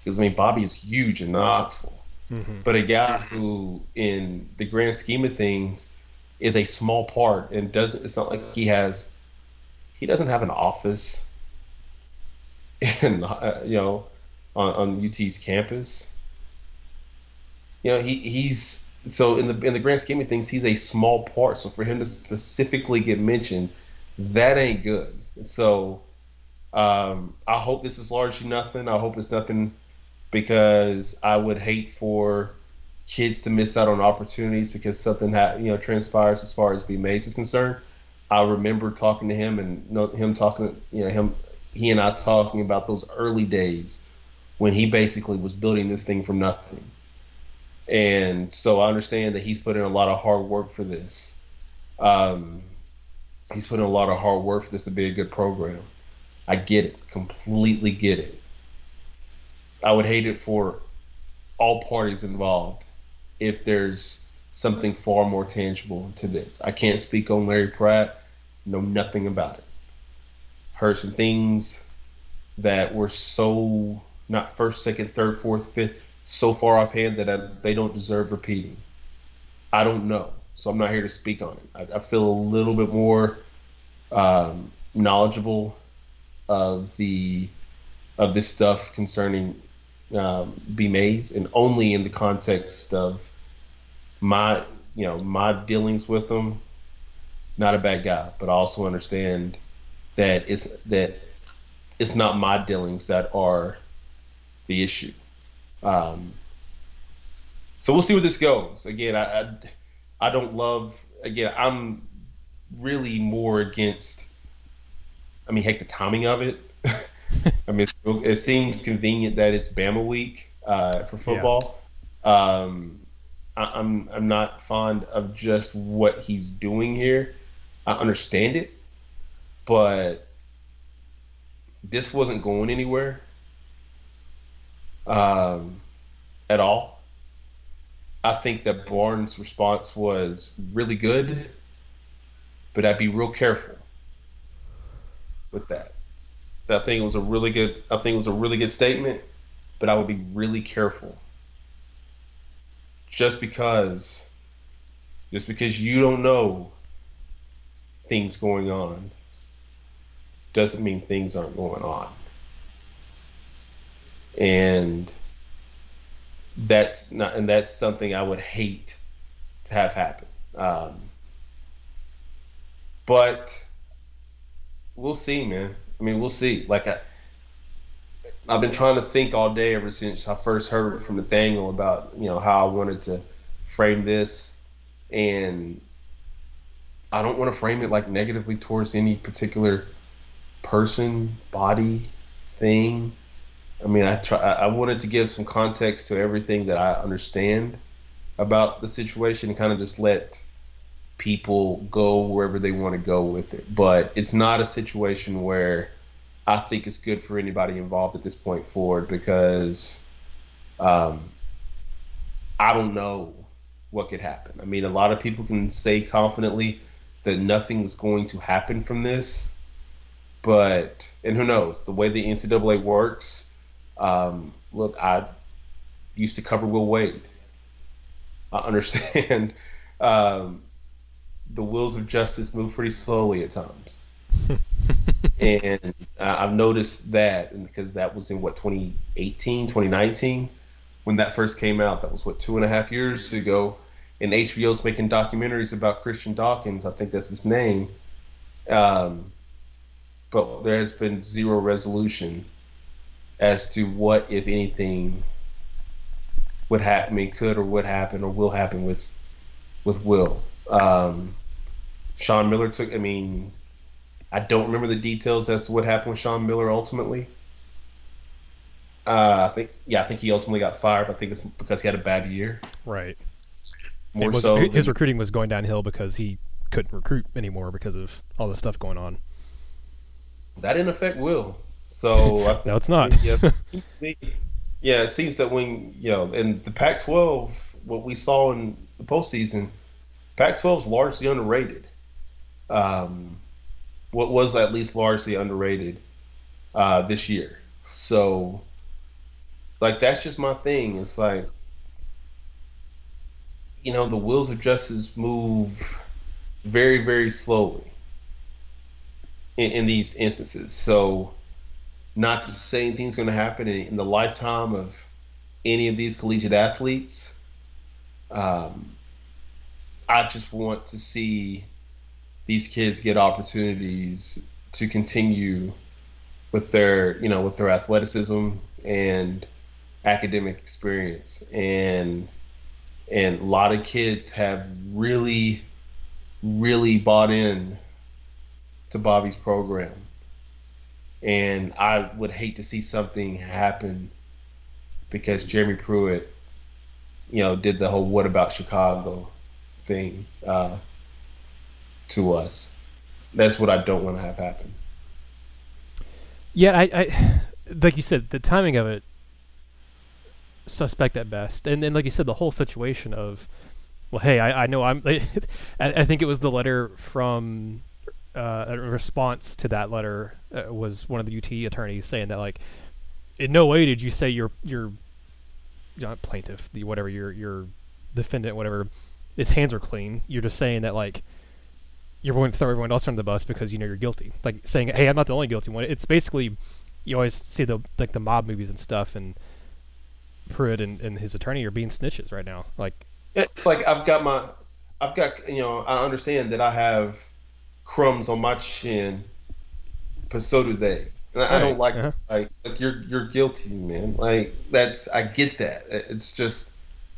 because I mean Bobby is huge in Knoxville, mm-hmm. but a guy who, in the grand scheme of things, is a small part and doesn't. It's not like he has he doesn't have an office in uh, you know on, on UT's campus. You know, he, he's so in the in the grand scheme of things, he's a small part. So for him to specifically get mentioned, that ain't good. And so um, I hope this is largely nothing. I hope it's nothing because I would hate for kids to miss out on opportunities because something ha- you know transpires as far as B Maze is concerned. I remember talking to him and him talking, you know, him, he and I talking about those early days when he basically was building this thing from nothing. And so I understand that he's put in a lot of hard work for this. Um, he's put in a lot of hard work for this to be a good program. I get it, completely get it. I would hate it for all parties involved if there's something far more tangible to this. I can't speak on Larry Pratt, know nothing about it. Heard some things that were so not first, second, third, fourth, fifth, so far offhand that I, they don't deserve repeating. I don't know, so I'm not here to speak on it. I, I feel a little bit more um, knowledgeable of the of this stuff concerning um, B Maze, and only in the context of my you know my dealings with him. Not a bad guy, but I also understand that it's that it's not my dealings that are the issue. Um, so we'll see where this goes. Again, I, I, I don't love. Again, I'm really more against. I mean, heck, the timing of it. [LAUGHS] I mean, it seems convenient that it's Bama week uh, for football. Yeah. Um, I, I'm I'm not fond of just what he's doing here. I understand it, but this wasn't going anywhere um, at all. I think that Barnes' response was really good, but I'd be real careful with that. I think it was a really good. I think it was a really good statement, but I would be really careful. Just because, just because you don't know things going on, doesn't mean things aren't going on. And that's not, and that's something I would hate to have happen. Um, but we'll see, man. I mean, we'll see. Like I, I've been trying to think all day ever since I first heard from Nathanael about you know how I wanted to frame this, and I don't want to frame it like negatively towards any particular person, body, thing. I mean, I try. I wanted to give some context to everything that I understand about the situation, and kind of just let people go wherever they want to go with it. But it's not a situation where I think it's good for anybody involved at this point forward because um, I don't know what could happen. I mean, a lot of people can say confidently that nothing is going to happen from this, but and who knows the way the NCAA works. Um, look, I used to cover Will Wade. I understand [LAUGHS] um, the wheels of justice move pretty slowly at times. [LAUGHS] [LAUGHS] and uh, I've noticed that because that was in what 2018, 2019 when that first came out. That was what two and a half years ago. And HBO's making documentaries about Christian Dawkins. I think that's his name. Um, but there has been zero resolution as to what, if anything, would happen, I mean, could or would happen or will happen with with Will. Um, Sean Miller took. I mean, I don't remember the details as to what happened with Sean Miller ultimately. Uh, I think, yeah, I think he ultimately got fired. I think it's because he had a bad year. Right. More was, so, his recruiting was going downhill because he couldn't recruit anymore because of all the stuff going on. That didn't affect Will. So [LAUGHS] no, it's not. yeah, [LAUGHS] yeah, it seems that when you know in the Pac-12, what we saw in the postseason, Pac-12 is largely underrated. Um, what was at least largely underrated uh, this year. So, like, that's just my thing. It's like, you know, the wheels of justice move very, very slowly in, in these instances. So, not to say anything's going to happen in, in, the lifetime of any of these collegiate athletes. Um, I just want to see these kids get opportunities to continue with their, you know, with their athleticism and academic experience. And and a lot of kids have really, really bought in to Bobby's program. And I would hate to see something happen because Jeremy Pruitt, you know, did the whole "What about Chicago?" thing uh, to us. That's what I don't want to have happen. Yeah, I, I, like you said, the timing of it, suspect at best. And then, like you said, the whole situation of, well, hey, I, I know I'm. [LAUGHS] I, I think it was the letter from uh, a response to that letter uh, was one of the UT attorneys saying that like, in no way did you say your your, not plaintiff, the whatever your your defendant, whatever, his hands are clean. You're just saying that like you're going to throw everyone else under the bus because you know you're guilty. Like saying, "Hey, I'm not the only guilty one." It's basically you always see the like the mob movies and stuff, and Pruitt and, and his attorney are being snitches right now. Like it's like I've got my, I've got you know I understand that I have crumbs on my chin, but so do they. And I, I don't like uh-huh. like like you're you're guilty, man. Like that's I get that. It's just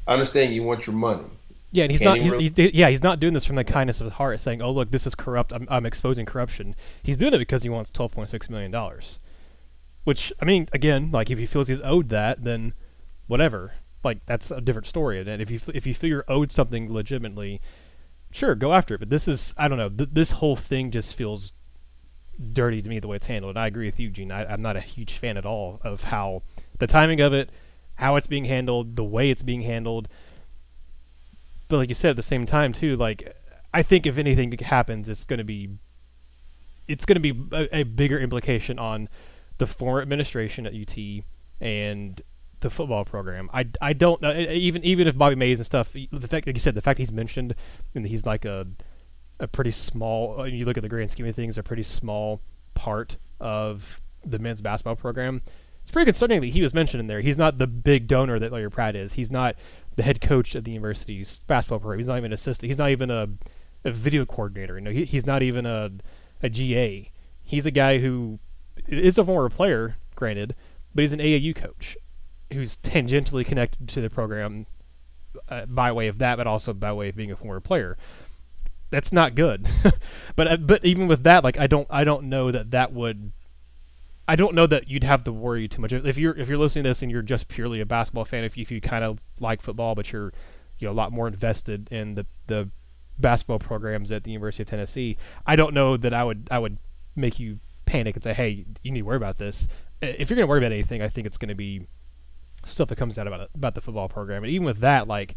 I understand you want your money. Yeah, and he's not. He's, he's, yeah, he's not doing this from the kindness of his heart, saying, "Oh, look, this is corrupt. I'm, I'm exposing corruption." He's doing it because he wants twelve point six million dollars. Which I mean, again, like if he feels he's owed that, then whatever. Like that's a different story. And if you if you feel you're owed something legitimately, sure, go after it. But this is I don't know. Th- this whole thing just feels dirty to me the way it's handled. And I agree with you, Gene. I, I'm not a huge fan at all of how the timing of it, how it's being handled, the way it's being handled but like you said at the same time too, like I think if anything happens, it's going to be it's going to be a, a, bigger implication on the former administration at UT and the football program. I, I don't know even even if Bobby Maze and stuff. The fact, like you said, the fact he's mentioned and he's like a a pretty small. Uh, you look at the grand scheme of things, a pretty small part of the men's basketball program. It's pretty concerning that he was mentioned in there. He's not the big donor that Larry Pratt is. He's not the head coach at the university's basketball program. He's not even an assistant. He's not even a, a video coordinator. You know, he, he's not even a, a GA. He's a guy who is a former player, granted, but he's an AAU coach who's tangentially connected to the program uh, by way of that, but also by way of being a former player. That's not good. [LAUGHS] but uh, but even with that, like I don't I don't know that that would I don't know that you'd have to worry too much if you're if you're listening to this and you're just purely a basketball fan. If you, if you kind of like football, but you're you know a lot more invested in the the basketball programs at the University of Tennessee, I don't know that I would I would make you panic and say, hey, you need to worry about this. If you're gonna worry about anything, I think it's gonna be stuff that comes out about about the football program. And even with that, like,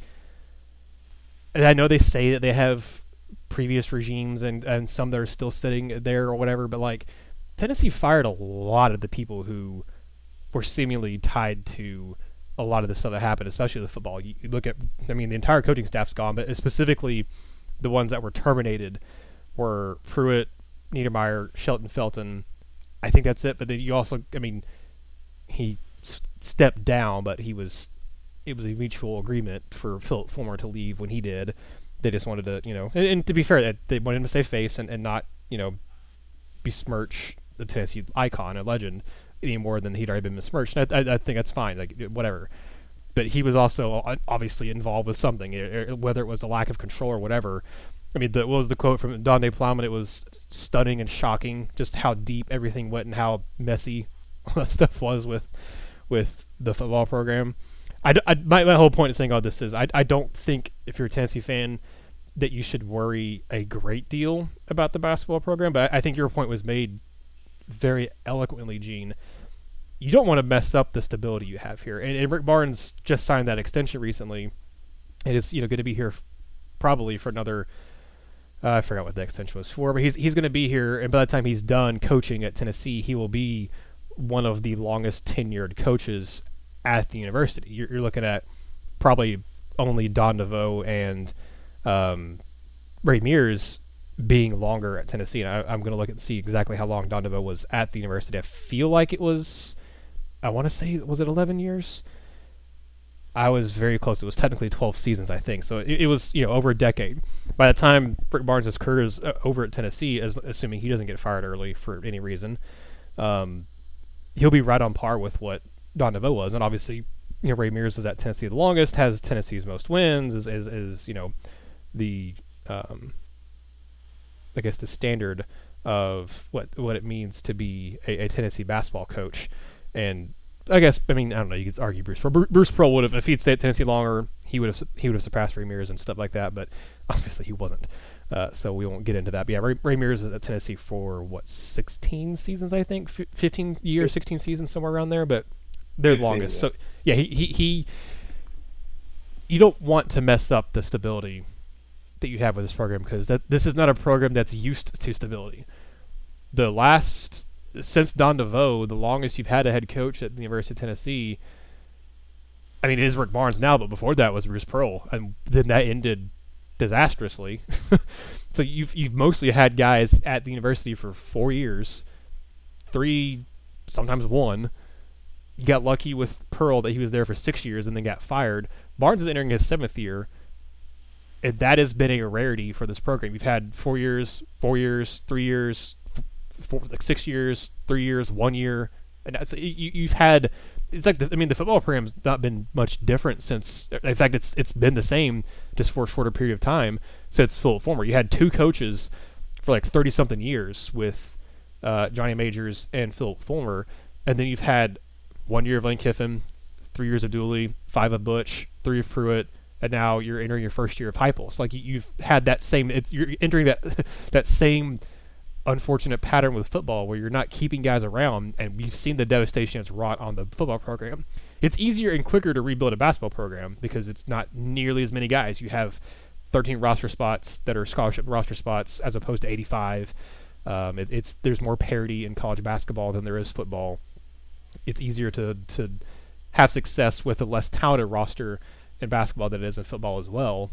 I know they say that they have previous regimes and and some that are still sitting there or whatever, but like Tennessee fired a lot of the people who were seemingly tied to a lot of the stuff that happened, especially the football. You, you, look at, I mean, the entire coaching staff's gone, but specifically the ones that were terminated were Pruitt, Niedermeyer, Shelton Felton. I think that's it. But then you also, I mean, he s- stepped down, but he was, it was a mutual agreement for Philip Fulmer to leave when he did. They just wanted to, you know, and, and to be fair, they wanted him to save face and, and not, you know, besmirch the Tennessee icon, a legend, any more than he'd already been besmirched. I, I, I, think that's fine, like whatever. But he was also uh, obviously involved with something, whether it was a lack of control or whatever. I mean, the, what was the quote from Donde Plowman? It was stunning and shocking just how deep everything went and how messy [LAUGHS] all that stuff was with with the football program. I, I my, my whole point in saying all this is I, I don't think if you're a Tennessee fan that you should worry a great deal about the basketball program, but I, I think your point was made very eloquently, Gene. You don't want to mess up the stability you have here. And, and Rick Barnes just signed that extension recently. It is you know going to be here f- probably for another. Uh, I forgot what the extension was for, but he's he's going to be here, and by the time he's done coaching at Tennessee, he will be one of the longest tenured coaches at the university. You're, you're looking at probably only Don DeVoe and um, Ray Mears being longer at Tennessee. And I, am going to look and see exactly how long Don was at the university. I feel like it was, I want to say, was it 11 years? I was very close. It was technically 12 seasons, I think. So it, it was, you know, over a decade. By the time Rick Barnes' career is uh, over at Tennessee, as, assuming he doesn't get fired early for any reason, um, he'll be right on par with what Don was. And obviously, you know, Ray Mears is at Tennessee the longest, has Tennessee's most wins, is, is, is you know, the um, I guess the standard of what what it means to be a, a Tennessee basketball coach. And I guess I mean I don't know. You could argue Bruce Pearl. Bruce Pearl would have if he'd stayed at Tennessee longer, he would have he would have surpassed Ray Mears and stuff like that. But [LAUGHS] obviously he wasn't. Uh, so we won't get into that. But yeah, Ray, Mears was at Tennessee for what 16 seasons, I think, F- 15 years, 16 seasons, somewhere around there. But they're 15, longest. Yeah. So yeah, he, he he. You don't want to mess up the stability that you have with this program because that this is not a program that's used to stability. The last since Don DeVoe, the longest you've had a head coach at the University of Tennessee. I mean, it is Rick Barnes now, but before that was Bruce Pearl, and then that ended disastrously. [LAUGHS] so you've you've mostly had guys at the university for four years, three, sometimes one. You got lucky with Pearl that he was there for six years and then got fired. Barnes is entering his seventh year. And that has been a rarity for this program. You've had four years, four years, three years, four, like six years, three years, one year, and that's you, you've had. It's like the, I mean the football program's not been much different since. In fact, it's it's been the same just for a shorter period of time since Philip Fulmer. You had two coaches for like thirty something years with uh, Johnny Majors and Philip Fulmer, and then you've had one year of Lane Kiffin, three years of Dooley, five of Butch, three of Pruitt, and now you're entering your first year of Heupel. Like you, have had that same. It's you're entering that [LAUGHS] that same unfortunate pattern with football where you're not keeping guys around, and we've seen the devastation it's wrought on the football program. It's easier and quicker to rebuild a basketball program because it's not nearly as many guys. You have 13 roster spots that are scholarship roster spots as opposed to 85. Um, it, it's there's more parity in college basketball than there is football. It's easier to to have success with a less talented roster in basketball than it is in football as well.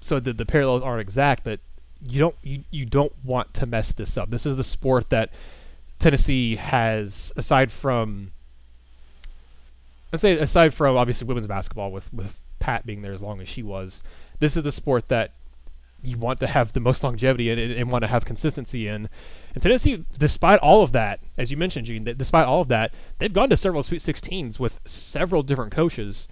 So the the parallels aren't exact, but you don't you, you don't want to mess this up. This is the sport that Tennessee has aside from let's say aside from obviously women's basketball with with Pat being there as long as she was, this is the sport that you want to have the most longevity and, and want to have consistency in. And Tennessee, despite all of that, as you mentioned, Gene, that despite all of that, they've gone to several Sweet 16s with several different coaches.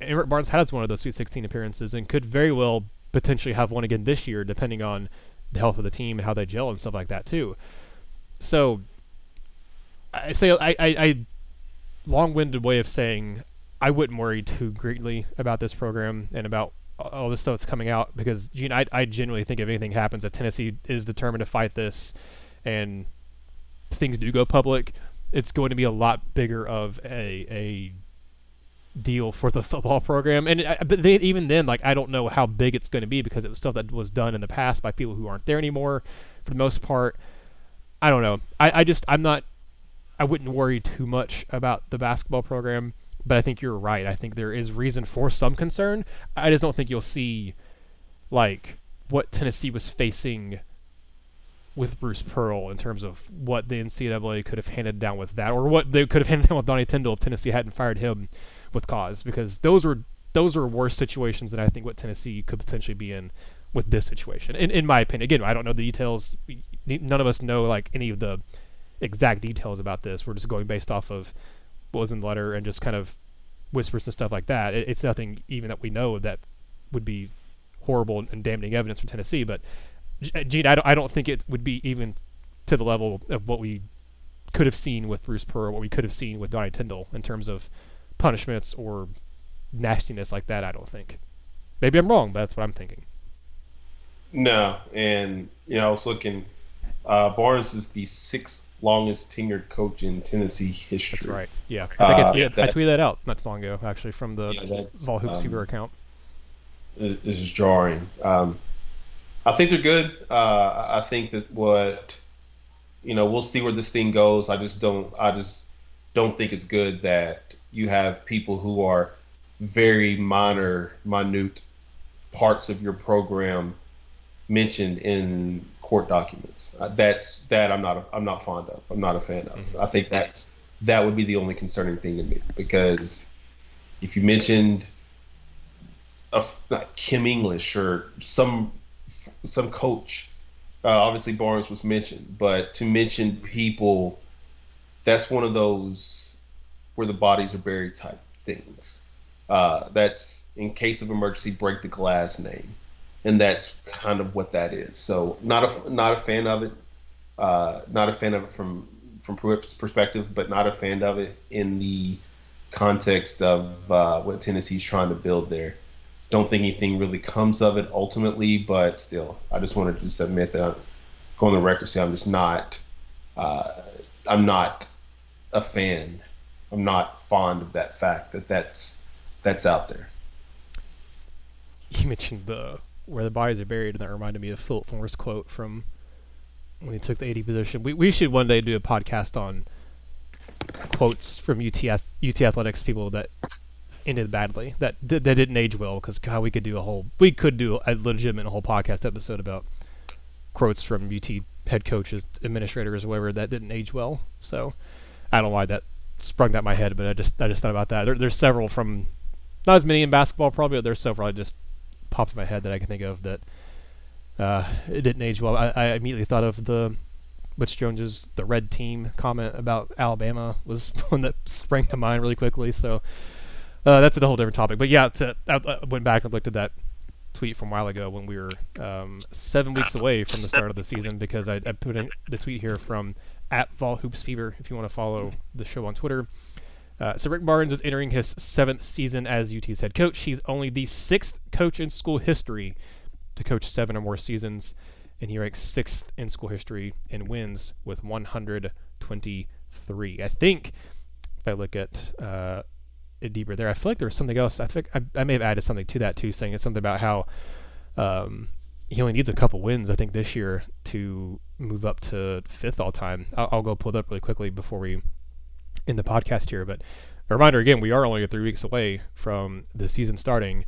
And Rick Barnes has one of those Sweet 16 appearances and could very well potentially have one again this year, depending on the health of the team and how they gel and stuff like that too. So, I say I, I, I long-winded way of saying I wouldn't worry too greatly about this program and about all this stuff that's coming out because Gene, I, I genuinely think if anything happens, that Tennessee is determined to fight this, and things do go public, it's going to be a lot bigger of a a deal for the [LAUGHS] football program. And I, but they, even then, like I don't know how big it's going to be because it was stuff that was done in the past by people who aren't there anymore. For the most part, I don't know. I, I just I'm not. I wouldn't worry too much about the basketball program, but I think you're right. I think there is reason for some concern. I just don't think you'll see like what Tennessee was facing with Bruce Pearl in terms of what the NCAA could have handed down with that, or what they could have [LAUGHS] handed down with Donnie Tyndall if Tennessee hadn't fired him with cause because those were those are worse situations than I think what Tennessee could potentially be in with this situation. In in my opinion, again, I don't know the details. None of us know like any of the exact details about this. We're just going based off of what was in the letter and just kind of whispers and stuff like that. It, it's nothing even that we know that would be horrible and damning evidence from Tennessee. But Gene, I don't, I don't think it would be even to the level of what we could have seen with Bruce Pearl, what we could have seen with Donnie Tyndall in terms of punishments or nastiness like that. I don't think. Maybe I'm wrong, but that's what I'm thinking. No, and you know I was looking. Uh, Barnes is the sixth longest tenured coach in Tennessee history. That's right. Yeah, I think uh, I, tweeted, that, I tweeted that out not so long ago, actually, from the yeah, Vol Hoops um, account. This is jarring. Um, I think they're good. Uh, I think that what you know, we'll see where this thing goes. I just don't. I just don't think it's good that you have people who are very minor, minute parts of your program mentioned in court documents. Uh, that's that I'm not a, I'm not fond of. I'm not a fan of. Mm-hmm. I think that's that would be the only concerning thing to me because if you mentioned a, like Kim English or some some coach, uh, obviously Barnes was mentioned, but to mention people, that's one of those where the bodies are buried type things. Uh, that's in case of emergency, break the glass name, and that's kind of what that is. So not a not a fan of it. Uh, not a fan of it from from Pruitt's perspective, but not a fan of it in the context of uh, what Tennessee's trying to build there. Don't think anything really comes of it ultimately, but still, I just wanted to just admit that I'm going on the record say I'm just not. Uh, I'm not a fan I'm not fond of that fact that that's that's out there. You mentioned the where the bodies are buried, and that reminded me of Philip Fulmer's quote from when he took the AD position. We we should one day do a podcast on quotes from UT UT athletics people that ended badly. That that didn't age well because how we could do a whole we could do a legitimate whole podcast episode about quotes from UT head coaches, administrators, or whatever that didn't age well. So I don't know why that sprung that my head, but I just I just thought about that. There, there's several from not as many in basketball probably, but there's several I just popped in my head that I can think of that uh, it didn't age well. I, I immediately thought of the Butch Jones's the red team comment about Alabama was [LAUGHS] one that sprang to mind really quickly. So uh, that's a whole different topic. But yeah, to, I, I went back and looked at that tweet from a while ago when we were um, seven weeks away from the start of the season because I, I put in the tweet here from at Vol Hoops Fever if you want to follow the show on Twitter. Uh, so Rick Barnes is entering his seventh season as UT's head coach. He's only the sixth coach in school history to coach seven or more seasons, and he ranks sixth in school history in wins with 123. I think if I look at uh, it deeper there, I feel like there was something else. I think I, I may have added something to that too, saying it's something about how um, he only needs a couple wins, I think, this year to move up to fifth all time. I'll, I'll go pull it up really quickly before we in the podcast here. But a reminder again, we are only three weeks away from the season starting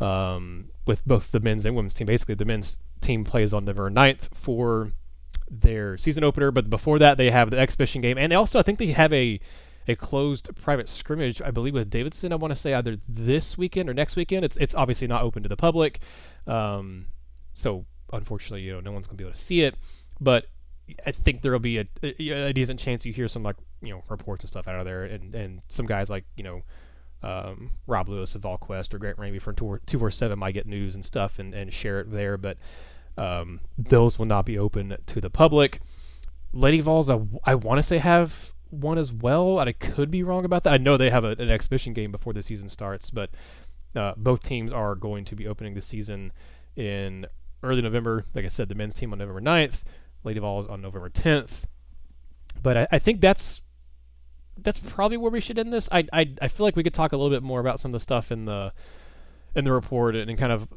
um, with both the men's and women's team. Basically, the men's team plays on November 9th for their season opener, but before that, they have the exhibition game, and they also I think they have a a closed private scrimmage, I believe, with Davidson. I want to say either this weekend or next weekend. It's it's obviously not open to the public, um, so unfortunately, you know, no one's gonna be able to see it. But I think there will be a, a, a, decent chance you hear some like you know reports and stuff out of there, and and some guys like you know um, Rob Lewis of VolQuest or Grant Ramey from two four seven might get news and stuff and, and share it there, but um, those will not be open to the public. Lady Vols, I, I want to say have one as well. I could be wrong about that. I know they have a, an exhibition game before the season starts, but uh, both teams are going to be opening the season in early November. Like I said, the men's team on November 9th, Lady Vols on November 10th. But I, I think that's that's probably where we should end this. I, I I feel like we could talk a little bit more about some of the stuff in the in the report and, and kind of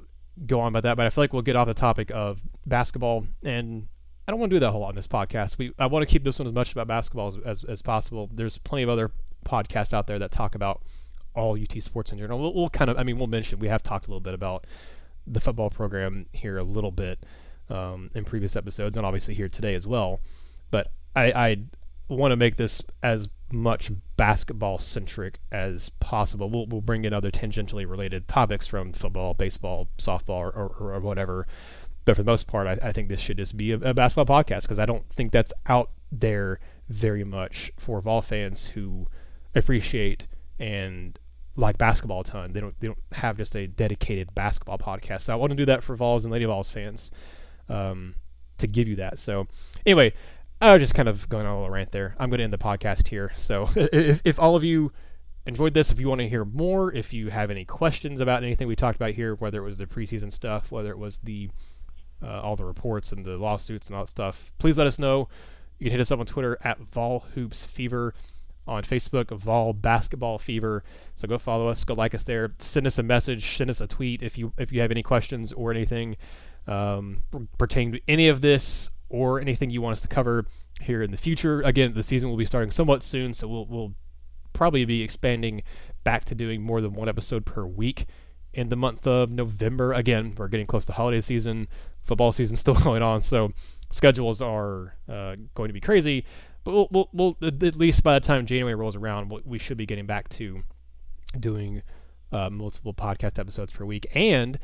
go on about that. But I feel like we'll get off the topic of basketball, and I don't want to do that a whole lot in this podcast. We I want to keep this one as much about basketball as, as, as possible. There's plenty of other podcasts out there that talk about all UT sports in general. We'll, we'll kind of I mean we'll mention we have talked a little bit about the football program here a little bit um, in previous episodes, and obviously here today as well. But I, I want to make this as much basketball centric as possible. We'll, we'll bring in other tangentially related topics from football, baseball, softball, or, or, or whatever. But for the most part, I, I think this should just be a, a basketball podcast because I don't think that's out there very much for Vol fans who appreciate and like basketball a ton. They don't they don't have just a dedicated basketball podcast. So I want to do that for Vols and Lady Vols fans um, to give you that. So anyway, I was just kind of going on a little rant there. I'm going to end the podcast here. So [LAUGHS] if, if all of you enjoyed this, if you want to hear more, if you have any questions about anything we talked about here, whether it was the preseason stuff, whether it was the uh, all the reports and the lawsuits and all that stuff, please let us know. You can hit us up on Twitter at Vol Hoops Fever, on Facebook Vol Basketball Fever. So go follow us, go like us there, send us a message, send us a tweet if you if you have any questions or anything um, pertaining to any of this or anything you want us to cover here in the future. Again, the season will be starting somewhat soon, so we'll, we'll probably be expanding back to doing more than one episode per week in the month of November. Again, we're getting close to holiday season, football season [LAUGHS] still going on, so schedules are uh, going to be crazy. But we'll, we'll, we'll, at least by the time January rolls around, we should be getting back to doing uh, multiple podcast episodes per week, and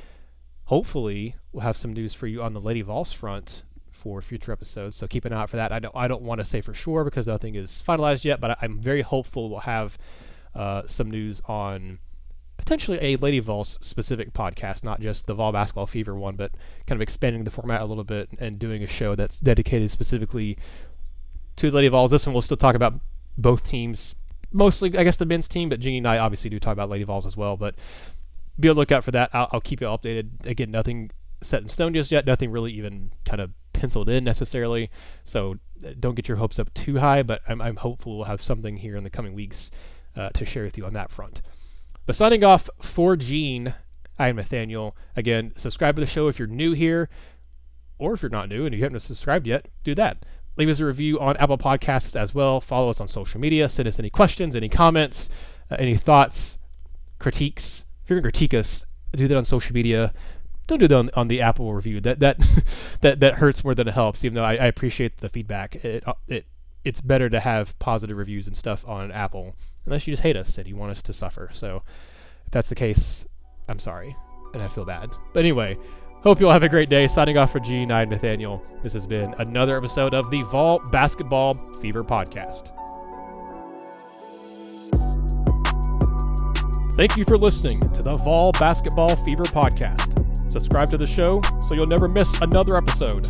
hopefully we'll have some news for you on the Lady Vols front for future episodes. So keep an eye out for that. I don't I don't want to say for sure because nothing is finalized yet, but I, am very hopeful we'll have uh, some news on potentially a Lady Vols specific podcast, not just the Vol Basketball Fever one, but kind of expanding the format a little bit and doing a show that's dedicated specifically to Lady Vols. This one we'll still talk about both teams, mostly I guess the men's team, but Jeannie and I obviously do talk about Lady Vols as well. But be on the lookout for that. I'll, I'll keep you updated. Again, nothing set in stone just yet. Nothing really even kind of penciled in necessarily. So uh, don't get your hopes up too high, but I'm, I'm hopeful we'll have something here in the coming weeks uh, to share with you on that front. But signing off for Gene, I am Nathanael. Again, subscribe to the show if you're new here, or if you're not new and you haven't subscribed yet, do that. Leave us a review on Apple Podcasts as well. Follow us on social media. Send us any questions, any comments, uh, any thoughts. critiques. If you're gonna critique us, do that on social media. Don't do that on, on the Apple review. That that [LAUGHS] that that hurts more than it helps. Even though I, I appreciate the feedback, it uh, it it's better to have positive reviews and stuff on Apple, unless you just hate us and you want us to suffer. So if that's the case, I'm sorry and I feel bad. But anyway, hope you all have a great day. Signing off for G9 Nathanael. This has been another episode of the Vol Basketball Fever Podcast. Thank you for listening to the Vol Basketball Fever Podcast. Subscribe to the show so you'll never miss another episode.